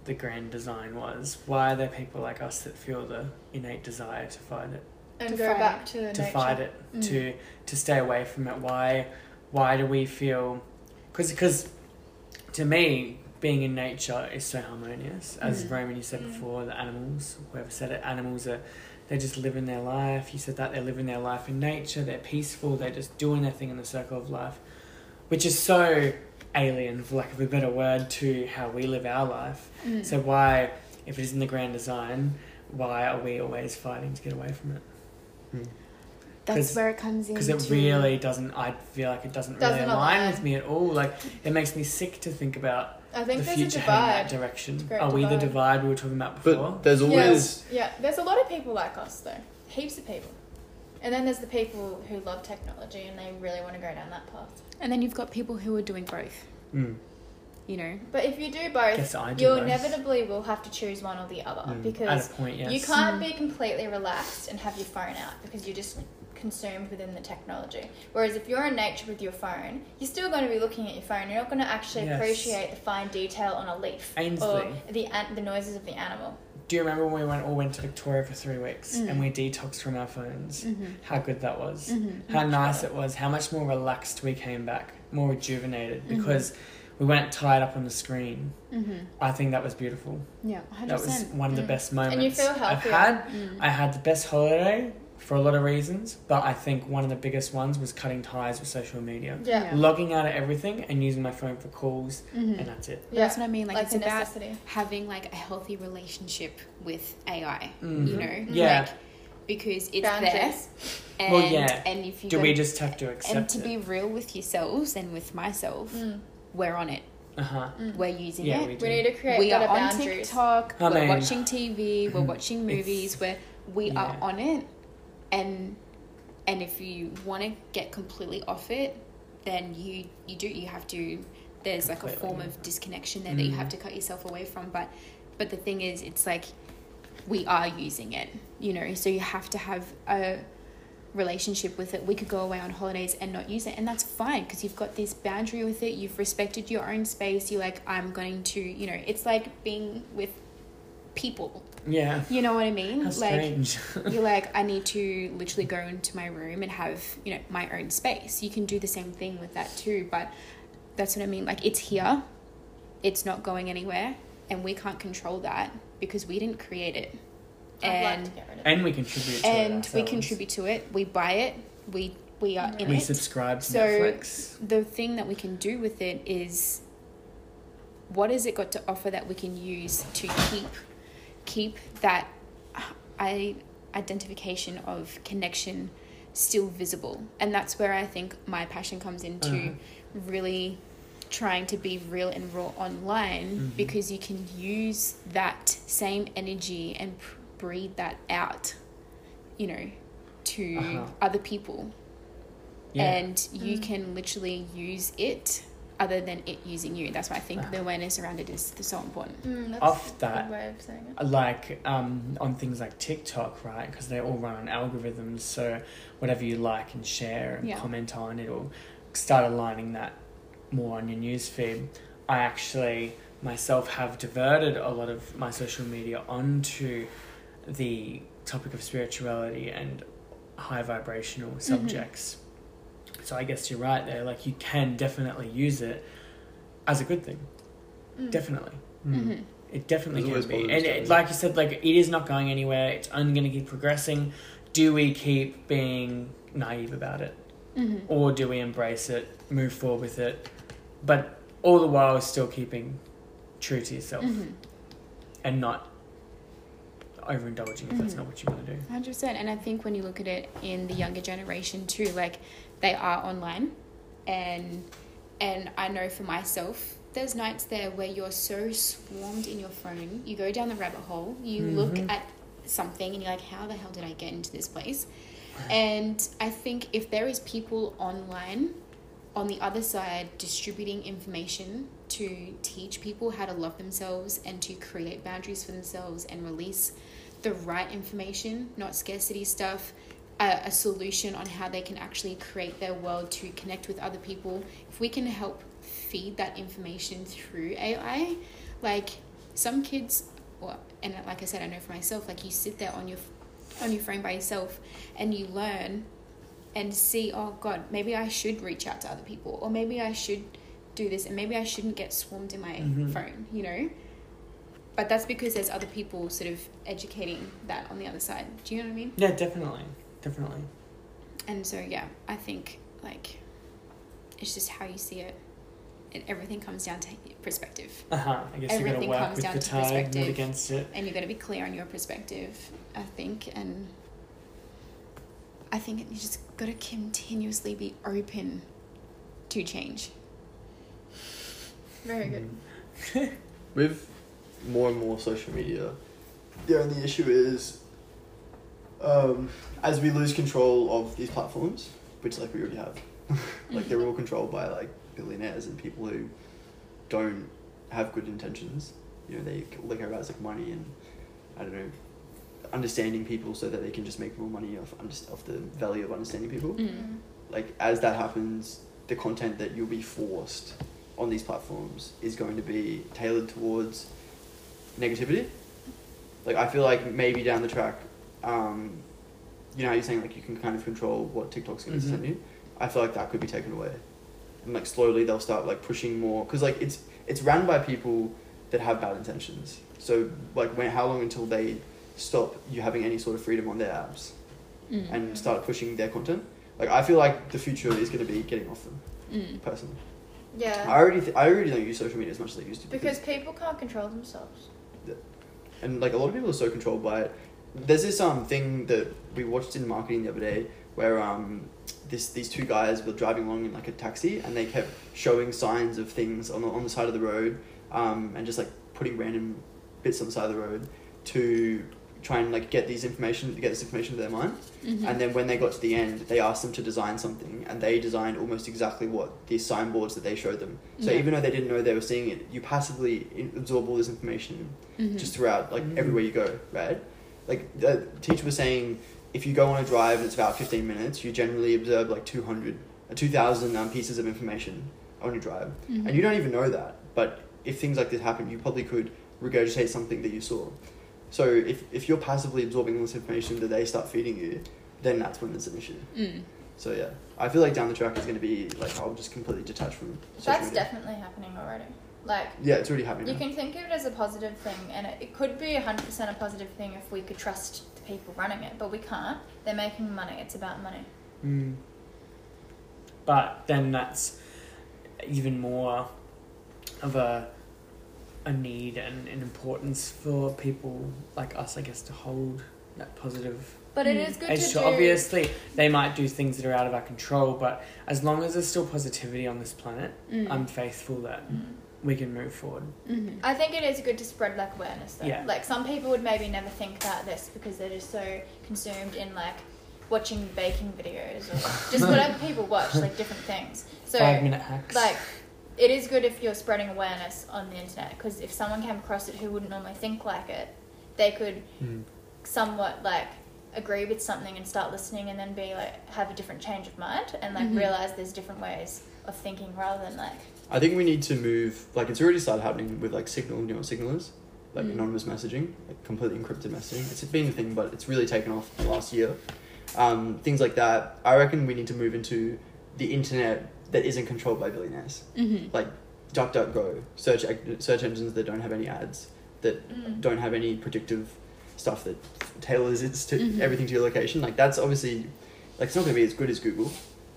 the grand design was, why are there people like us that feel the innate desire to fight it, And To go fight back to, the to nature. fight it, Mm. to to stay away from it? Why, why do we feel? Because because, to me, being in nature is so harmonious. As Mm. Roman, you said Mm. before, the animals, whoever said it, animals are, they're just living their life. You said that they're living their life in nature. They're peaceful. They're just doing their thing in the circle of life, which is so alien, for lack of a better word, to how we live our life. Mm. So why, if it is in the grand design, why are we always fighting to get away from it? that's where it comes in. Because it really doesn't. I feel like it doesn't, Doesn't really align align. with me at all. Like it makes me sick to think about I think the there's future a heading that direction. great Are we the divide. divide we were talking about before? But there's always Yes. Yeah, there's a lot of people like us though. Heaps of people. And then there's the people who love technology and they really want to go down that path. And then you've got people who are doing both. Mm. You know, But if you do both, do you both. inevitably will have to choose one or the other Mm. At because a point, yes. you can't Mm. be completely relaxed and have your phone out because you're just consumed within the technology. Whereas if you're in nature with your phone, you're still going to be looking at your phone. You're not going to actually Yes. appreciate the fine detail on a leaf Ainsley. or the an- the noises of the animal. Do you remember when we went all went to Victoria for three weeks Mm. and we detoxed from our phones? mm-hmm. How good that was. Mm-hmm. How Much nice better. it was. How much more relaxed we came back, more rejuvenated Mhm. because we weren't tied up on the screen. Mm-hmm. I think that was beautiful. Yeah, hundred That was one of the Mm. best moments and you feel healthier. I've had. Mm. I had the best holiday for a lot of reasons, but I think one of the biggest ones was cutting ties with social media. Yeah. Yeah. Logging out of everything and using my phone for calls, Mhm. and that's it. But That's what I mean. Like, Like it's a about necessity. having like a healthy relationship with AI. Mhm. You know, Yeah. like, because it's Boundaries. there. And, Well, yeah. And if you Do go- we just have to accept and to it? be real with yourselves and with myself, Mm. we're on it. Uh huh. Mm. We're using Yeah, it. we do. We need to create we are better on boundaries. TikTok. I we're mean- watching TV. We're watching It's- movies. Where we are yeah. on it, and and if you want to get completely off it, then you you do you have to. There's like a form of disconnection there that you Mm. have to cut yourself away from. But but the thing is, it's like we are using it. You know, so you have to have a relationship with it. We could go away on holidays and not use it, and that's fine because you've got this boundary with it. You've respected your own space. You're like, I'm going to, you know, it's like being with people. Yeah. You know what I mean? How like you're like, I need to literally go into my room and have, you know, my own space. You can do the same thing with that too, but that's what I mean. Like it's here. It's not going anywhere, and we can't control that because we didn't create it. I'd And like to get rid of it. and we contribute to it and we contribute to it. We buy it. We we are in We it. subscribe to So- Netflix. the thing that we can do with it is what has it got to offer that we can use to keep keep that I identification of connection still visible and that's where I think my passion comes into Uh-huh. really trying to be real and raw online Mhm. because you can use that same energy and p- breathe that out you know to Uh-huh. other people Yeah. and you Mm. can literally use it other than it using you. That's why I think Ah. the awareness around it is so important. Mm, that's Off a that, good way of saying it. like um, on things like TikTok, right? Because they all run on algorithms. So whatever you like and share and Yeah. comment on, it'll start aligning that more on your news feed. I actually myself have diverted a lot of my social media onto the topic of spirituality and high vibrational Mm-hmm. Subjects. So I guess you're right there. Like you can definitely use it as a good thing. Mm. Definitely. Mm-hmm. It definitely There's can be. positive And it, like you said, like it is not going anywhere. It's only going to keep progressing. Do we keep being naive about it? Mm-hmm. Or do we embrace it, move forward with it, but all the while still keeping true to yourself Mm-hmm. and not overindulging if that's Mhm. not what you want to do? Hundred percent. And I think when you look at it in the younger generation too, like they are online, and and I know for myself, there's nights there where you're so swarmed in your phone, you go down the rabbit hole, you look Mhm. at something, and you're like, how the hell did I get into this place? And I think if there is people online on the other side distributing information to teach people how to love themselves and to create boundaries for themselves and release the right information, not scarcity stuff, a, a solution on how they can actually create their world to connect with other people. If we can help feed that information through AI, like some kids, well, and like I said, I know for myself, like you sit there on your on your phone by yourself and you learn and see, oh God, maybe I should reach out to other people, or maybe I should do this and maybe I shouldn't get swarmed in my Mhm. phone, you know? But that's because there's other people sort of educating that on the other side. Do you know what I mean? Yeah, definitely, definitely. And so yeah, I think like it's just how you see it. And everything comes down to perspective. Uh huh. I guess you got to Everything work comes with down the to tide, not perspective. against it. and you've got to be clear on your perspective i think and i think you just got to continuously be open to change Very good. Mm. with more and more social media, the only issue is um, as we lose control of these platforms, which like we already have, like they're all controlled by like billionaires and people who don't have good intentions. You know, they all they care about is like money and I don't know, understanding people so that they can just make more money off off the value of understanding people mm. like as that happens, the content that you'll be forced on these platforms is going to be tailored towards negativity. Like I feel like maybe down the track, um, you know you're saying like you can kind of control what TikTok's going to Mhm. send you. I feel like that could be taken away, and like slowly they'll start like pushing more because like it's it's run by people that have bad intentions. So like when how long until they stop you having any sort of freedom on their apps? Mm. and start pushing their content. Like I feel like the future is going to be getting off them Mm. personally. Yeah. I Yeah. already th- I already don't use social media as much as I used to Because people can't control themselves. and like a lot of people are so controlled by it. There's this um thing that we watched in marketing the other day where um this these two guys were driving along in like a taxi and they kept showing signs of things on the on the side of the road um and just like putting random bits on the side of the road to try and like get these information to get this information to their mind. Mhm. And then when they got to the end, they asked them to design something, and they designed almost exactly what these signboards that they showed them. So Yeah. even though they didn't know they were seeing it, you passively absorb all this information Mhm. just throughout, like Mhm. everywhere you go, right? Like the teacher was saying, if you go on a drive and it's about fifteen minutes, you generally observe like 200, uh, 2,000 um, pieces of information on your drive, Mhm. and you don't even know that. But if things like this happen, you probably could regurgitate something that you saw. So if, if you're passively absorbing all this information that they start feeding you, then that's when there's an issue. Mm. So yeah, I feel like down the track is going to be like I'll just completely detach from. That's media. definitely happening already. Like, Yeah, it's already happening. you now. can think of it as a positive thing, and it, it could be 100% a positive thing if we could trust the people running it, but we can't. They're making money, it's about money. Mm. But then that's even more of a a need and an importance for people like us, I guess, to hold that positive But it Mm. good edge to to do. obviously they might do things that are out of our control, but as long as there's still positivity on this planet, Mm. I'm faithful that Mm. We can move forward. Mhm. I think it is good to spread like awareness though. Yeah. Like some people would maybe never think about this because they're just so consumed in like watching baking videos or just whatever people watch, like different things. So Five minute hacks. like it is good if you're spreading awareness on the internet because if someone came across it who wouldn't normally think like it, they could Mm. somewhat like agree with something and start listening and then be like have a different change of mind and like Mhm. realize there's different ways of thinking rather than like I think we need to move. Like it's already started happening with like Signal. You know what Signal is? Like Mm. anonymous messaging, like completely encrypted messaging. It's been a thing, but it's really taken off last year. Um, things like that. I reckon we need to move into the internet that isn't controlled by billionaires. Mhm. Like DuckDuckGo, search search engines that don't have any ads, that Mm. don't have any predictive stuff that tailors it to Mhm. everything to your location. Like that's obviously like it's not going to be as good as Google,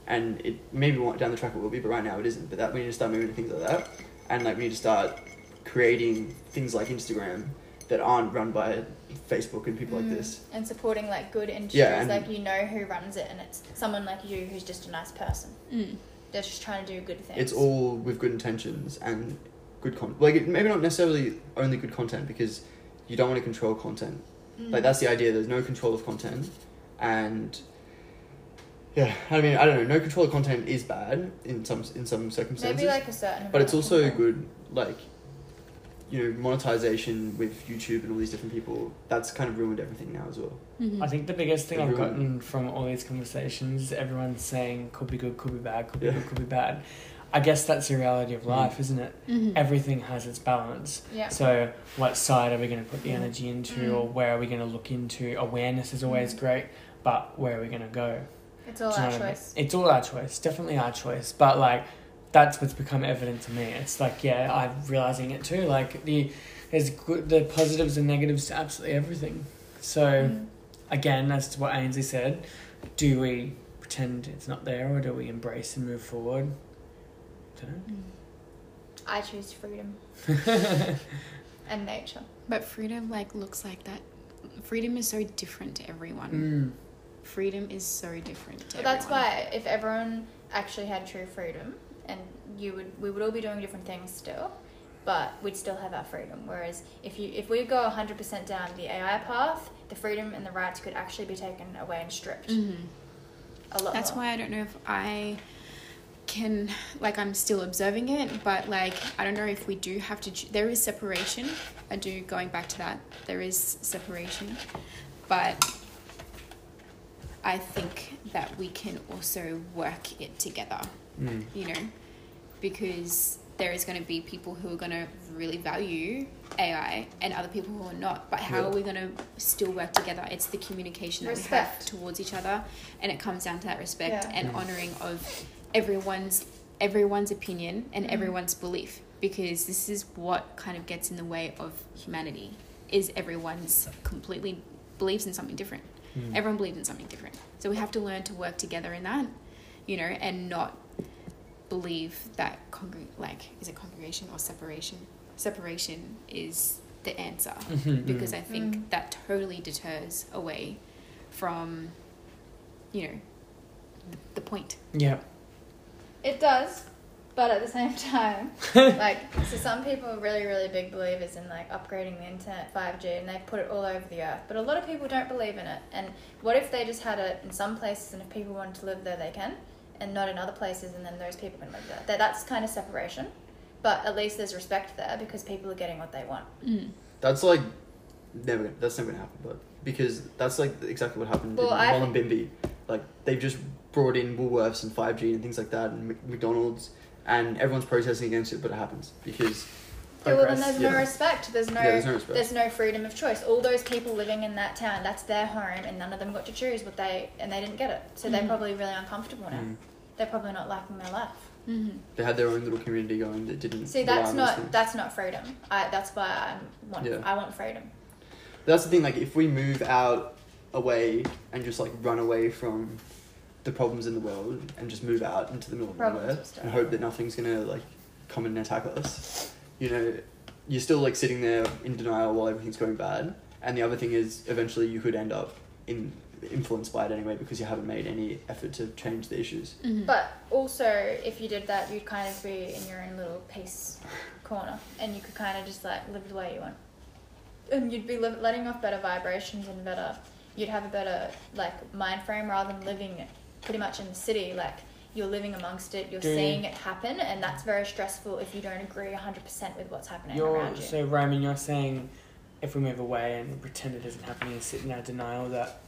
and it maybe wa- down the track it will be, but right now it isn't. But that we need to start moving to things like that, and like we need to start creating things like Instagram that aren't run by Facebook and people Mm. like this. and supporting like good industries Yeah, and- like you know who runs it and it's someone like you who's just a nice person Mm. they're just trying to do good things It's all with good intentions and good content. Like it, maybe not necessarily only good content because you don't want to control content. Mm. Like that's the idea. There's no control of content, and yeah, I mean, I don't know. No control of content is bad in some in some circumstances, maybe like a certain but it's also control. good. Like, you know, monetization with YouTube and all these different people. That's kind of ruined everything now as well. Mhm. I think the biggest thing I've gotten from all these conversations, everyone's saying could be good, could be bad, could be Yeah. good, could be bad. I guess that's the reality of Mm. life, isn't it? Mhm. Everything has its balance. yeah So, what side are we going to put the Mm. energy into, Mm. or where are we going to look into? Awareness is always Mm. great, but where are we going to go? It's all our know what I mean? choice It's all our choice, definitely our choice. But like, that's what's become evident to me. It's like yeah, I'm realizing it too. Like the there's good, the positives and negatives to absolutely everything. So Mm. again, as to what Ainsley said, do we pretend it's not there or do we embrace and move forward? Don't I choose freedom and nature. But freedom like looks like that. Freedom is so different to everyone. mm. Freedom is so different But that's why if everyone actually had true freedom, and you would, we would all be doing different things still, but we'd still have our freedom. Whereas if you, if we go hundred percent down the AI path, the freedom and the rights could actually be taken away and stripped Mhm. a lot. That's more. why I don't know if I can like I'm still observing it, but like I don't know if we do have to. There is separation. I do going back to that. There is separation, but I think that we can also work it together. Mm. You know, because there is going to be people who are going to really value AI and other people who are not. But how Yeah. are we going to still work together? It's the communication that we Respect. have towards each other, and it comes down to that respect Yeah. and Mm. honoring of everyone's everyone's opinion and Mm. everyone's belief. Because this is what kind of gets in the way of humanity is everyone's completely believes in something different. Mm. Everyone believes in something different. So we have to learn to work together in that, you know, and not believe that congre- like is it congregation or separation? Separation is the answer Mhm, because mm. I think Mm. that totally deters away from, you know, the, the point. yeah. It does, but at the same time, like so some people are really really big believers in like upgrading the internet 5G and they put it all over the earth. But a lot of people don't believe in it. And what if they just had it in some places and if people wanted to live there they can and not in other places and then those people can live there. That that's kind of separation. But at least there's respect there because people are getting what they want. Mm. That's like never. That's never gonna happen. But because that's like exactly what happened Well, in I- Mullumbimby. Like they've just brought in Woolworths and five G and things like that, and McDonald's, and everyone's protesting against it, but it happens because Yeah, well, then there's yeah. no respect. There's no, Yeah, there's no respect. there's no freedom of choice. All those people living in that town, that's their home, and none of them got to choose what they, and they didn't get it. So they're Mhm. probably really uncomfortable now. mm, They're probably not liking their life. Mm-hmm. they had their own little community going that didn't. See, that's not that's not freedom. I that's why I want Yeah. I want freedom. That's the thing. Like, if we move out away and just like run away from the problems in the world and just move out into the middle of Problems nowhere and hope that nothing's gonna like come and attack us, you know, you're still like sitting there in denial while everything's going bad. And the other thing is, eventually you could end up in influenced by it anyway because you haven't made any effort to change the issues. Mm-hmm. But also, if you did that, you'd kind of be in your own little peace corner, and you could kind of just like live the way you want, and you'd be li- letting off better vibrations and better. You'd have a better like mind frame rather than living pretty much in the city. Like you're living amongst it, you're Do you- seeing it happen, and that's very stressful if you don't agree hundred percent with what's happening You're around you. so Roman. You're saying if we move away and pretend it isn't happening and sit in our denial that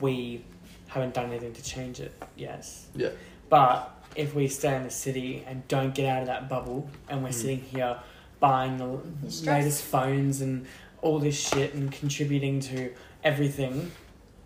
we haven't done anything to change it. Yes. Yeah. But if we stay in the city and don't get out of that bubble, and we're Mm. sitting here buying the You're latest phones and all this shit and contributing to everything,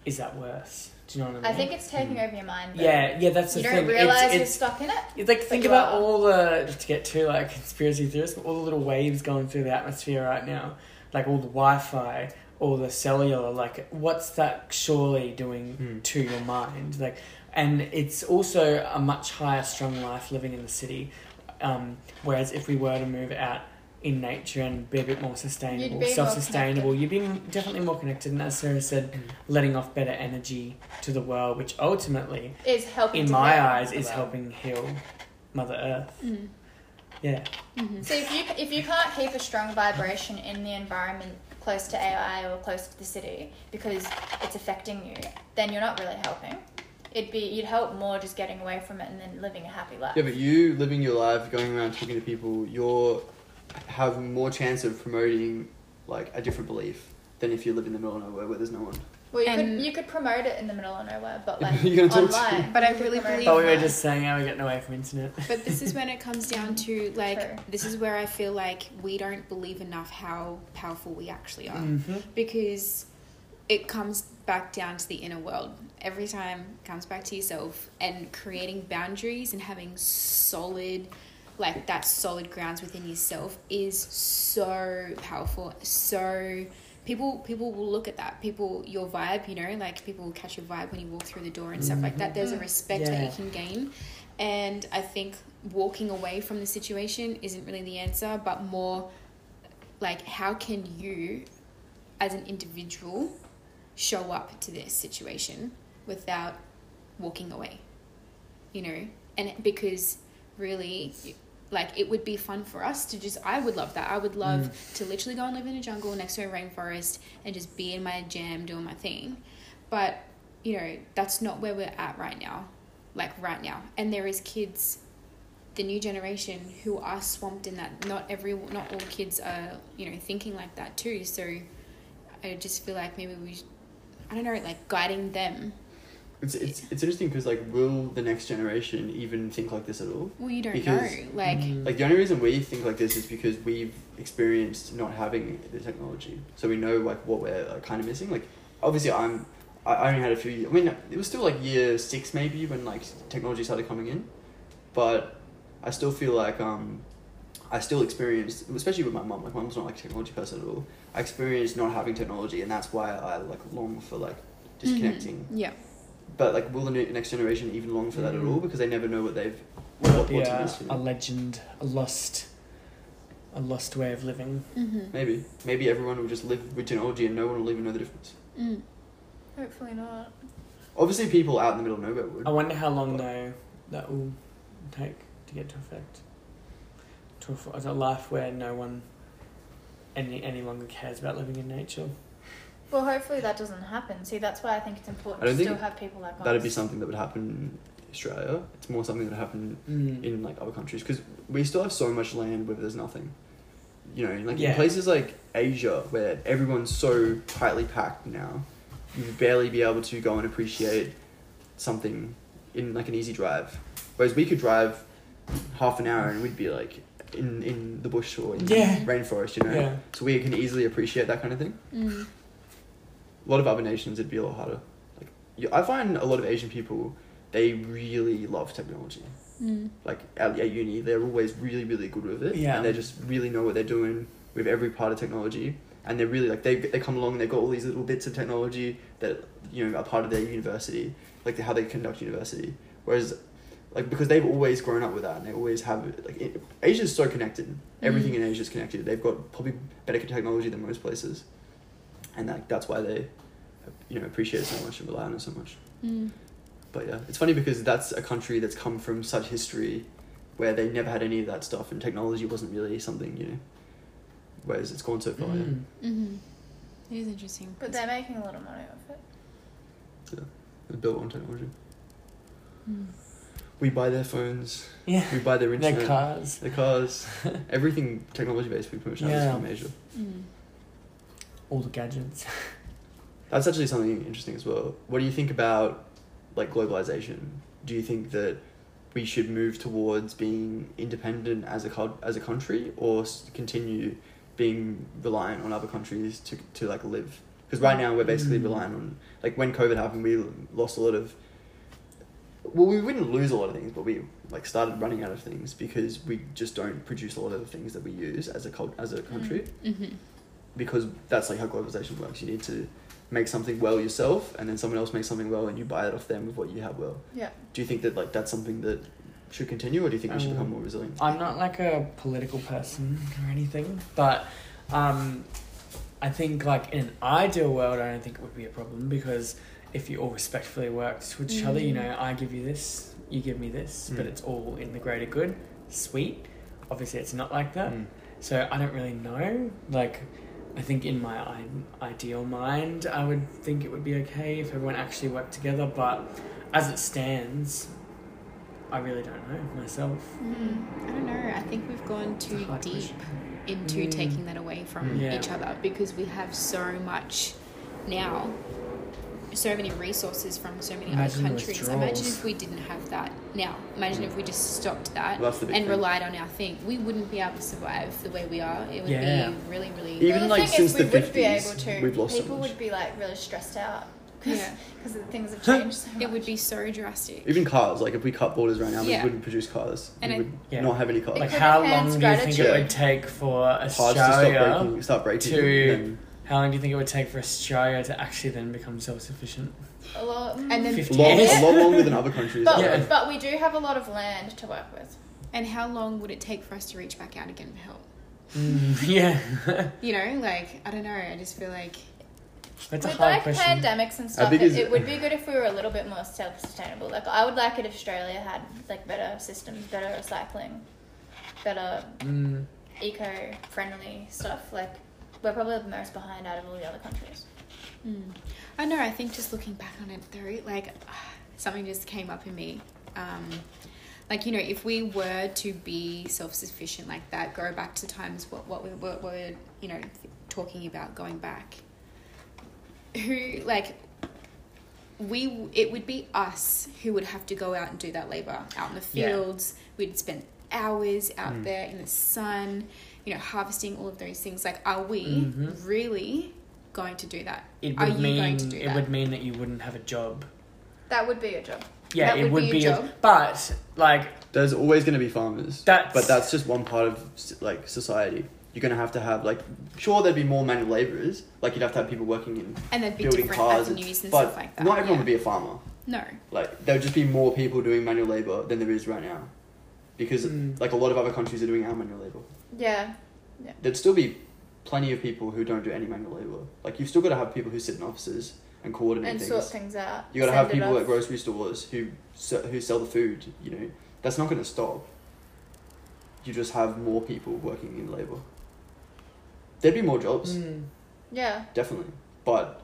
is that worse? Do you know what I mean? I think it's taking Mm. over your mind. though. Yeah, yeah, that's the you thing. You don't realize it's, you're it's, stuck in it. it's like think you about are. all the just to get too like conspiracy theorists, but all the little waves going through the atmosphere right now, like all the Wi-Fi, all the cellular. Like, what's that surely doing Mm. to your mind? Like, and it's also a much higher strung life living in the city. Um, whereas if we were to move out in nature and be a bit more sustainable, be self-sustainable, you'd be definitely more connected. And as Sarah said, Mm. letting off better energy to the world, which ultimately Is helping. in my eyes, is world. helping heal Mother Earth. Mm-hmm. Yeah. Mm-hmm. So if you if you can't keep a strong vibration in the environment close to AI or close to the city because it's affecting you, then you're not really helping. It'd be you'd help more just getting away from it and then living a happy life. Yeah, but you living your life, going around talking to people, you're have more chance of promoting like a different belief than if you live in the middle of nowhere where there's no one. well, you And- could you could promote it in the middle of nowhere, but like You're gonna talk online. But I you really believe- But we were online. just saying how we're getting away from internet. But this is when it comes down to like True. this is where I feel like we don't believe enough how powerful we actually are Mm-hmm. because it comes back down to the inner world. Every time it comes back to yourself and creating boundaries and having solid like that solid grounds within yourself is so powerful. So people people will look at that. People your vibe, you know, like people will catch your vibe when you walk through the door and stuff like that. There's a mm-hmm. respect that you can gain. And I think walking away from the situation isn't really the answer, but more like how can you as an individual show up to this situation without walking away you know and because really like it would be fun for us to just i would love that. I would love mm. to literally go and live in a jungle next to a rainforest and just be in my jam doing my thing. But you know that's not where we're at right now. Like right now. And there is kids the new generation who are swamped in that. Not every not all kids are you know thinking like that too. So i just feel like maybe we i don't know like guiding them It's it's it's interesting because like, will the next generation even think like this at all? well you don't Because- know like Mm. Like the only reason we think like this is because we've experienced not having the technology, so we know like what we're like, kind of missing. Like obviously, I'm I I only had a few. Years, I mean, it was still like year six maybe when like technology started coming in, but I still feel like um I still experienced, especially with my mum. Like my mum's not like a technology person at all. I experienced not having technology, and that's why I like long for like disconnecting. Mhm. yeah But like, will the ne- next generation even long for that at Mm. all? Because they never know what they've Will what, it be what to a, miss. you a legend, a lost, a lost way of living? mm-hmm. Maybe maybe everyone will just live with technology and no one will even know the difference. mm. Hopefully not. Obviously, people out in the middle of nowhere would. I wonder how long though that will take to get to effect. To a life where no one any any longer cares about living in nature. Well, hopefully that doesn't happen. See, that's why I think it's important I don't to think still have people like us. That'd be something that would happen in Australia. It's more something that would happen Mm. in like other countries because we still have so much land where there's nothing. You know, like Yeah. in places like Asia where everyone's so tightly packed now, you would barely be able to go and appreciate something in like an easy drive. Whereas we could drive half an hour and we'd be like in in the bush or in Yeah. rainforest, you know. Yeah. So we can easily appreciate that kind of thing. Mm. A lot of other nations, it'd be a lot harder. Like, you, I find a lot of Asian people, they really love technology. Mm. Like at, at uni, they're always really, really good with it. Yeah. And they just really know what they're doing with every part of technology. And they're really like they they come along and they've got all these little bits of technology that you know are part of their university, like how they conduct university. Whereas, like because they've always grown up with that and they always have. Like it, Asia's so connected. Everything Mm. in Asia is connected. They've got probably better technology than most places, and that that's why they, you know, appreciate it so much and rely on it so much. Mm. But yeah, it's funny because that's a country that's come from such history where they never had any of that stuff and technology wasn't really something, you know. Whereas it's gone so far, yeah. Mm. Mm-hmm. It is interesting. But they're making a lot of money off it. It's built on technology. Mm. We buy their phones, Yeah. we buy their internet, Their cars. their cars, everything technology based we pretty much have is Yeah. from Asia. Mm. All the gadgets. That's actually something interesting as well. What do you think about like globalization? Do you think that we should move towards being independent as a cul- as a country, or continue being reliant on other countries to to like live? Because right now we're basically Mm. relying on like when COVID happened, we lost a lot of. Well, we wouldn't lose a lot of things, but we like started running out of things because we just don't produce a lot of the things that we use as a cult- as a country Mm-hmm. Because that's like how globalization works. You need to make something well yourself, and then someone else makes something well, and you buy it off them with what you have well. Yeah. Do you think that like that's something that should continue, or do you think we should Um, become more resilient? I'm not like a political person or anything, but um, I think like in an ideal world, I don't think it would be a problem because if you all respectfully worked with each other, you Mm. know, I give you this, you give me this, but Mm. it's all in the greater good. Sweet. Obviously, it's not like that. Mm. So I don't really know. Like, I think in my ideal mind, I would think it would be okay if everyone actually worked together. But as it stands, I really don't know myself. Mm. I don't know. I think we've gone too deep question. into Mm. taking that away from Yeah. each other because we have so much now so many resources from so many Imagine other countries. Imagine if we didn't have that now. Imagine mm. if we just stopped that Well, that's the big and thing. relied on our thing. We wouldn't be able to survive the way we are. It would Yeah. be really, really. Even Well, the like thing is, since we the would be 50s, able to. we've lost so people much. would be like really stressed out because Yeah. the things have changed so much. It would be so drastic. Even cars, like if we cut borders right now, Yeah. we wouldn't produce cars. And we I- would Yeah. not have any cars. Like could how long do you think it would take for Cars to stop Australia? breaking, start breaking. to- then How long do you think it would take for Australia to actually then become self-sufficient? a lot. And then- a 50 lot, years? a lot longer than other countries. But, Yeah. but we do have a lot of land to work with. And how long would it take for us to reach back out again for help? Mm, yeah, You know, like I don't know. I just feel like that's a with hard like question. pandemics and stuff, big it, is- it would be good if we were a little bit more self-sustainable. Like I would like it if Australia had like better systems, better recycling, better Mm, eco-friendly stuff. Like we're probably the most behind out of all the other countries. Mm. I know. I think just looking back on it though, like something just came up in me. Um, like you know, if we were to be self-sufficient like that, go back to times what what we what we're you know talking about going back. Who like we it would be us who would have to go out and do that labor out in the Yeah. fields. We'd spend hours out Mm. there in the sun, you know, harvesting all of those things. Like, are we Mhm. really going to do that? it Are would you mean going to do it that? It would mean that you wouldn't have a job. That would be a job. Yeah, That it would would be be, a job. but like There's always going to be farmers. That's- but that's just one part of like society. You're going to have to have like sure there'd be more manual laborers. Like you'd have to have people working in And there'd be building different cars, avenues and but stuff like that. not everyone yeah. would be a farmer. No. Like there would just be more people doing manual labor than there is right now, because Mm. like a lot of other countries are doing our manual labor. Yeah. There'd still be plenty of people who don't do any manual labor. Like you've still got to have people who sit in offices and coordinate And things. sort things out. You got to have people at grocery stores who who sell the food. You know, that's not going to stop. You just have more people working in labor. There'd be more jobs, mm, Yeah. definitely, but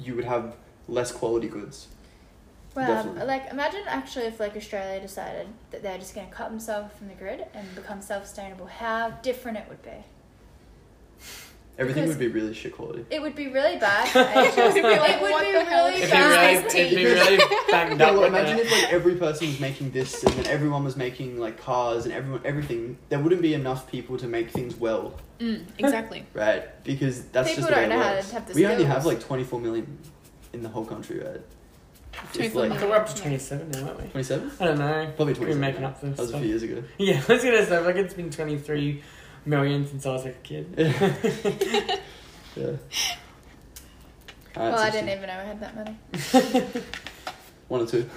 you would have less quality goods. Wow. Definitely. Like imagine actually if like Australia decided that they're just gonna cut themselves from the grid and become self-sustainable, how different it would be. Everything Because- would be really shit quality. It would be really bad. it would be, like, really what the really is it'd be really, bad. It'd be really banged up. well, imagine if like every person was making this, and then everyone was making like cars and everyone everything. There wouldn't be enough people to make things well, Mm, exactly. right? Because that's People just the way don't it know how to works. have the we only have like twenty four million in the whole country, right? If 24 like I thought we're up to twenty-seven now, aren't we? twenty seven, I don't know. probably We're making up the That was a few years ago. Yeah, let's gonna say like it's been twenty-three million since I was like a kid. Yeah. Ah, well, I didn't even know I had that many. One or two.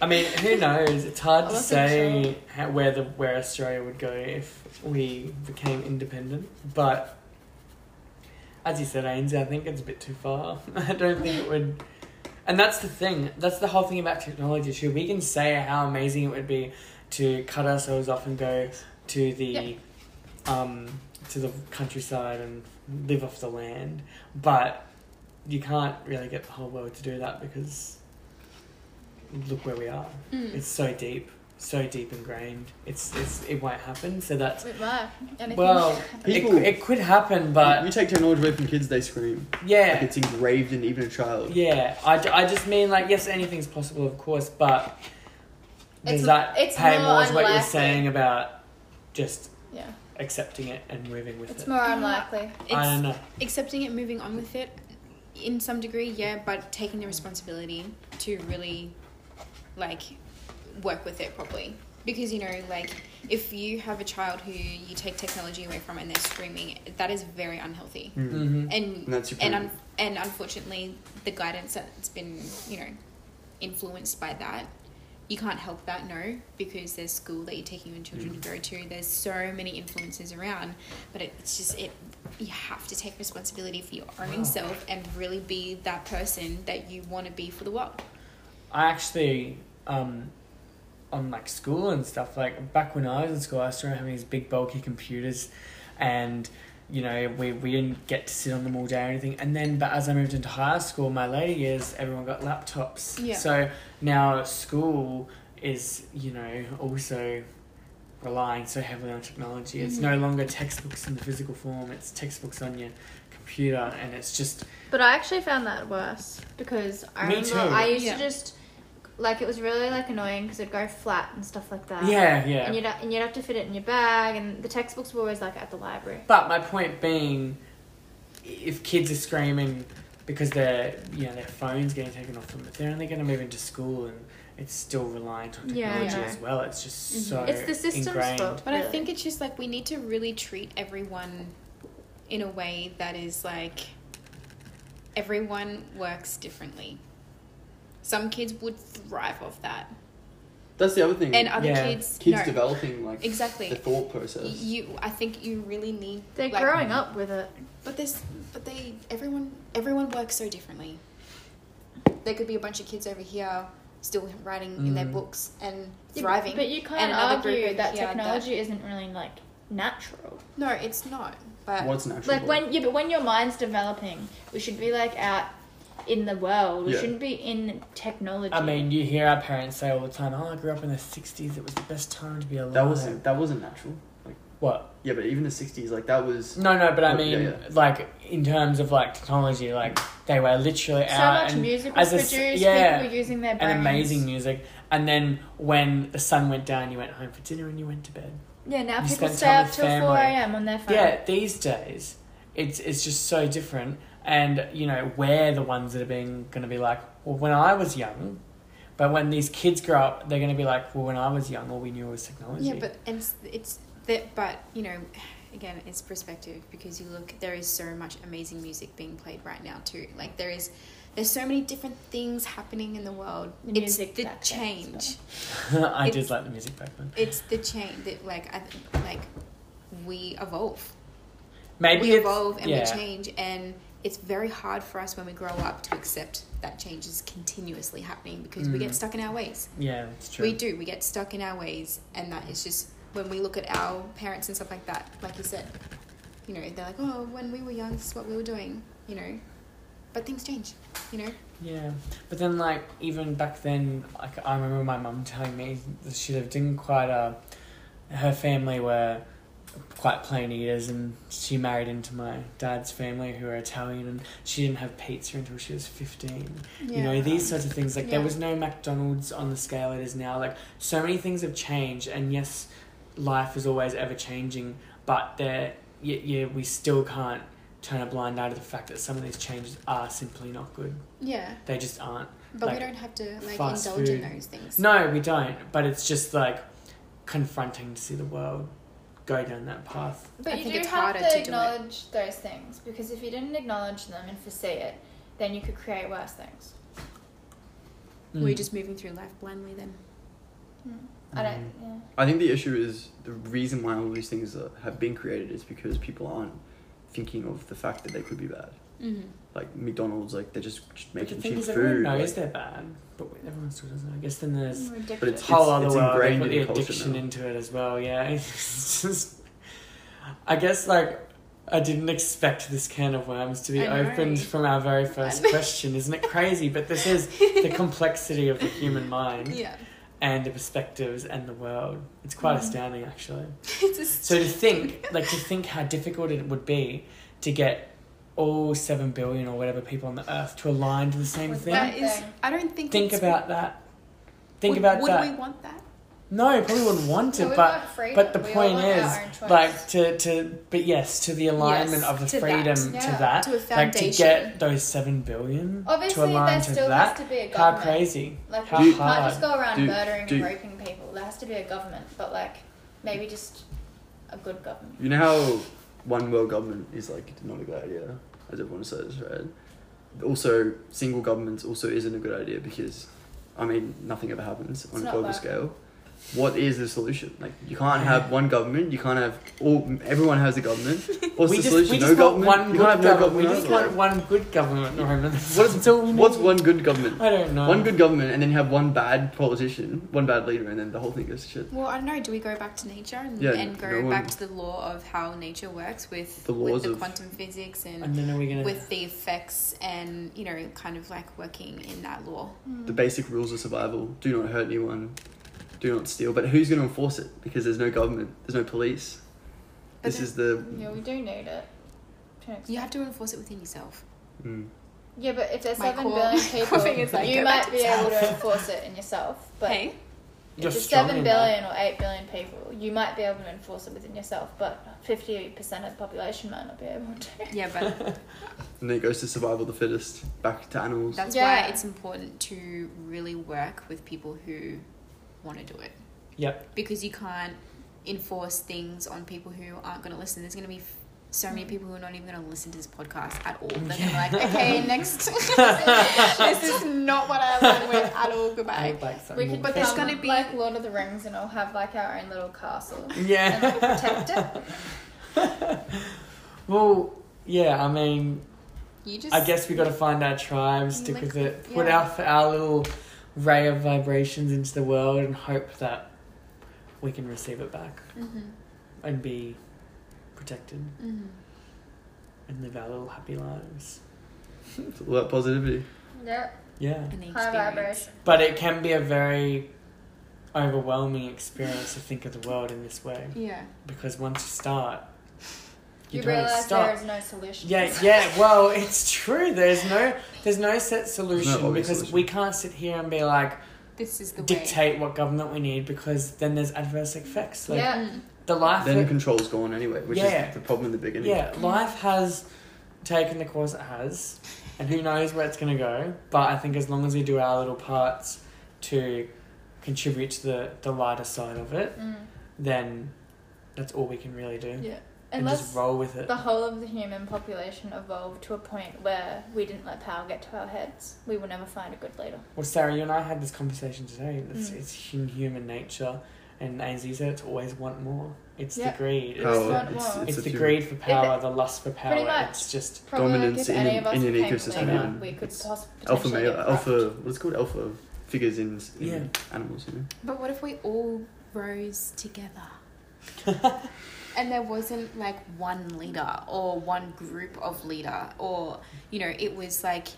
I mean, who knows? It's hard to wasn't say how, where the where Australia would go if we became independent. But as you said, Ainsley, I think it's a bit too far. I don't think it would. And that's the thing. That's the whole thing about technology too. We can say how amazing it would be to cut ourselves off and go to the um, to the countryside and live off the land, but you can't really get the whole world to do that because look where we are. Mm. It's so deep, so deep ingrained. It's it's it won't happen. So that's It might. Anything well, it, People- cou- it could happen, but you take technology away from kids, they scream. Like yeah, it's engraved in even a child. yeah. I, ju- I just mean like yes, anything's possible, of course, but does It's- that it's pay more more to what you're unlikely. saying about just Yeah. accepting it and moving with it. It's it? more unlikely. It's I don't know. accepting it, moving on with it, in some degree, yeah, but taking the responsibility to really, like, work with it properly. Because you know, like, if you have a child who you take technology away from and they're screaming, that is very unhealthy. Mm. Mm-hmm. And And that's your and un- and unfortunately, the guidance that's been you know influenced by that, you can't help that no because there's school that you're taking your children to go to. There's so many influences around, but it, it's just it. You have to take responsibility for your own Wow. self and really be that person that you want to be for the world. I actually, um, on like school and stuff, like back when I was in school, I started having these big bulky computers, and you know we we didn't get to sit on them all day or anything. And then, but as I moved into high school, my later years, everyone got laptops. Yeah. So now school is you know also relying so heavily on technology. It's Mhm. no longer textbooks in the physical form. It's textbooks on your computer, and it's just But I actually found that worse because I Me remember too. I used Yeah. to just like it was really like annoying because it'd go flat and stuff like that. yeah, yeah. And you'd and you'd have to fit it in your bag, and the textbooks were always like at the library. But my point being, if kids are screaming because their you know their phones getting taken off them, if they're only going to move into school and it's still reliant on technology yeah. as well, it's just Mhm. so It's the system's ingrained. fault. But I think it's just like we need to really treat everyone in a way that is like everyone works differently. Some kids would thrive off that, That's the other thing. and other Yeah. kids, Kids no. developing like Exactly. the thought process. You, I think you really need. They're like, growing up with it. But this, but they, everyone, everyone works so differently. There could be a bunch of kids over here still writing in their Mm. books and Yeah, thriving. But you can't and another group argue over that here technology isn't really like natural. no, it's not. But What's natural? Like when yeah, but when your mind's developing, we should be like out in the world. We Yeah. shouldn't be in technology. I mean, you hear our parents say all the time, "Oh, I grew up in the '60s. It was the best time to be alive." that wasn't that wasn't natural. Like what? yeah, but even the sixties, like that was. No, no, but I mean, yeah, yeah. like in terms of like technology, like they were literally so out much and music was as a s- produced. yeah, people were using their brains. and amazing music. And then when the sun went down, you went home for dinner and you went to bed. Yeah, now You people spend stay time up with till family. four a.m. on their phone. Yeah, these days, it's it's just so different. And you know, we're the ones that are being going to be like, well, when I was young. But when these kids grow up, they're going to be like, well, when I was young, all we knew was technology. yeah, but it's it's that. But you know, again, it's perspective because you look. There is so much amazing music being played right now too. Like there is. There's so many different things happening in the world. The it's music the back then was change. I did like the music back then. It's the change that like I like we evolve. Maybe we it's- evolve and yeah. we change and it's very hard for us when we grow up to accept that change is continuously happening because we get Mm. stuck in our ways. Yeah, that's true. We do. We get stuck in our ways, and that is just when we look at our parents and stuff like that. Like you said, you know, they're like, "Oh, when we were young, this is what we were doing," you know. But things change, you know. Yeah, but then like even back then, like I remember my mum telling me that she lived in quite a. Her family were quite plain eaters, and she married into my dad's family who are Italian, and she didn't have pizza until she was fifteen. You know these sorts of things. Like there was no McDonald's on the scale it is now. Like so many things have changed, and yes, life is always ever changing, but there, yeah, yeah, we still can't turn a blind eye to the fact that some of these changes are simply not good. Yeah, They just aren't. but Like, we don't have to like indulge in those things. No, we don't. But it's just like confronting to see the world go down that path. But I you think do it's have harder to to do it. acknowledge those things because if you didn't acknowledge them and foresee it, then you could create worse things. We're Mm. just moving through life blindly then. I don't. Yeah. I think the issue is the reason why all these things are, have been created is because people aren't thinking of the fact that they could be bad. Mm-hmm. Like McDonald's, like they're just But making thing cheap is, everyone food. knows like- they're bad, but everyone still doesn't. I guess then there's We're. But it's- whole other it's world. They put the culture addiction now. into it as well. Yeah, it's just. I guess like I didn't expect this can of worms to be opened from our very first question. Isn't it crazy? But this is the complexity of the human mind Yeah. and the perspectives and the world. It's quite Mm. astounding, actually. it's a So to think, like to think how difficult it would be to get all seven billion or whatever people on the earth to align to the same With thing. That is. I don't think. Think it's- about that. Think would, about would that. we want that? No, probably wouldn't want it, to, we but want but the We point is, our own choice. like to to but yes, to the alignment Yes, of the to freedom that. to that, To a like to get those seven billion Obviously, to align there to still that. has to be a How crazy! Like How you hard. can't just go around Do- murdering do- and raping people. There has to be a government, but like maybe just a good government. You know how one world government is like not a good idea, as everyone says, right? Also, single governments also isn't a good idea because, I mean, nothing ever happens on a global scale. What is the solution? Like, you can't have one government. You can't have all. Everyone has a government. What's we the just, solution? we no just government. one you good can't have no government. We just either. want one good government, What is That's what's one good government? I don't know. One good government, and then you have one bad politician, one bad leader, and then the whole thing goes to shit. Well, I don't know. Do we go back to nature and, Yeah, and go no one- back to the law of how nature works with The laws with the of- quantum physics and, And then are we gonna? with the effects and you know kind of like working in that law? The basic rules of survival: do not hurt anyone, do not steal. But who's going to enforce it? Because there's no government, there's no police. But This is the Yeah, we do need it. You have to enforce it within yourself. Mm. Yeah, but if there's My seven core- billion people, like, you might be to able to enforce it in yourself. But hey, You're if there's strong seven in that. billion or eight billion people, you might be able to enforce it within yourself. But fifty percent of the population might not be able to. yeah, but And then it goes to survival of the fittest, back to animals. that's Yeah. why it's important to really work with people who want to do it. Yep. Because you can't enforce things on people who aren't going to listen. There's going to be f- so many people who are not even going to listen to this podcast at all. They're going to be like, okay, next. this is not what I align with at all. Goodbye. We could But become there's gonna be- like Lord of the Rings and all have like our own little castle and Yeah. like, protect it. well, yeah. I mean, You just. I guess we got to find our tribe, stick Like, with it, put yeah. out our little ray of vibrations into the world, and hope that we can receive it back hmm and be protected hmm and live our little happy lives. It's all about positivity. Yeah, Yeah. High experience. vibration. But it can be a very overwhelming experience to think of the world in this way Yeah. because once you start, you, You, don't realize stop. there is no solution. Yeah, yeah. Well, it's true. There's no, there's no set solution obvious because solution. we can't sit here and be like This is the way. dictate what government we need because then there's adverse effects. Like Yeah. Mm. the life. Then that- control's gone anyway, which Yeah. is the problem in the beginning. yeah, life has taken the course it has, and who knows where it's going to go. But I think as long as we do our little parts to contribute to the the lighter side of it, Mm. then that's all we can really do. Yeah. And Unless just roll with it. the whole of the human population evolved to a point where we didn't let power get to our heads, we will never find a good leader. Well, Sarah, you and I had this conversation today. It's, Mm. it's in human nature, and as you said it's always want more. It's Yeah. the greed. It's, Power. the, want It's, it's the greed for power, it- the lust for power. Pretty much. It's just Dominance like in an- in an ecosystem, leader, yeah. we could It's poss- alpha potentially male, alpha. What's it called? Alpha figures in, in Yeah. animals. You know. But what if we all rose together? and there wasn't like one leader or one group of leader or you know it was like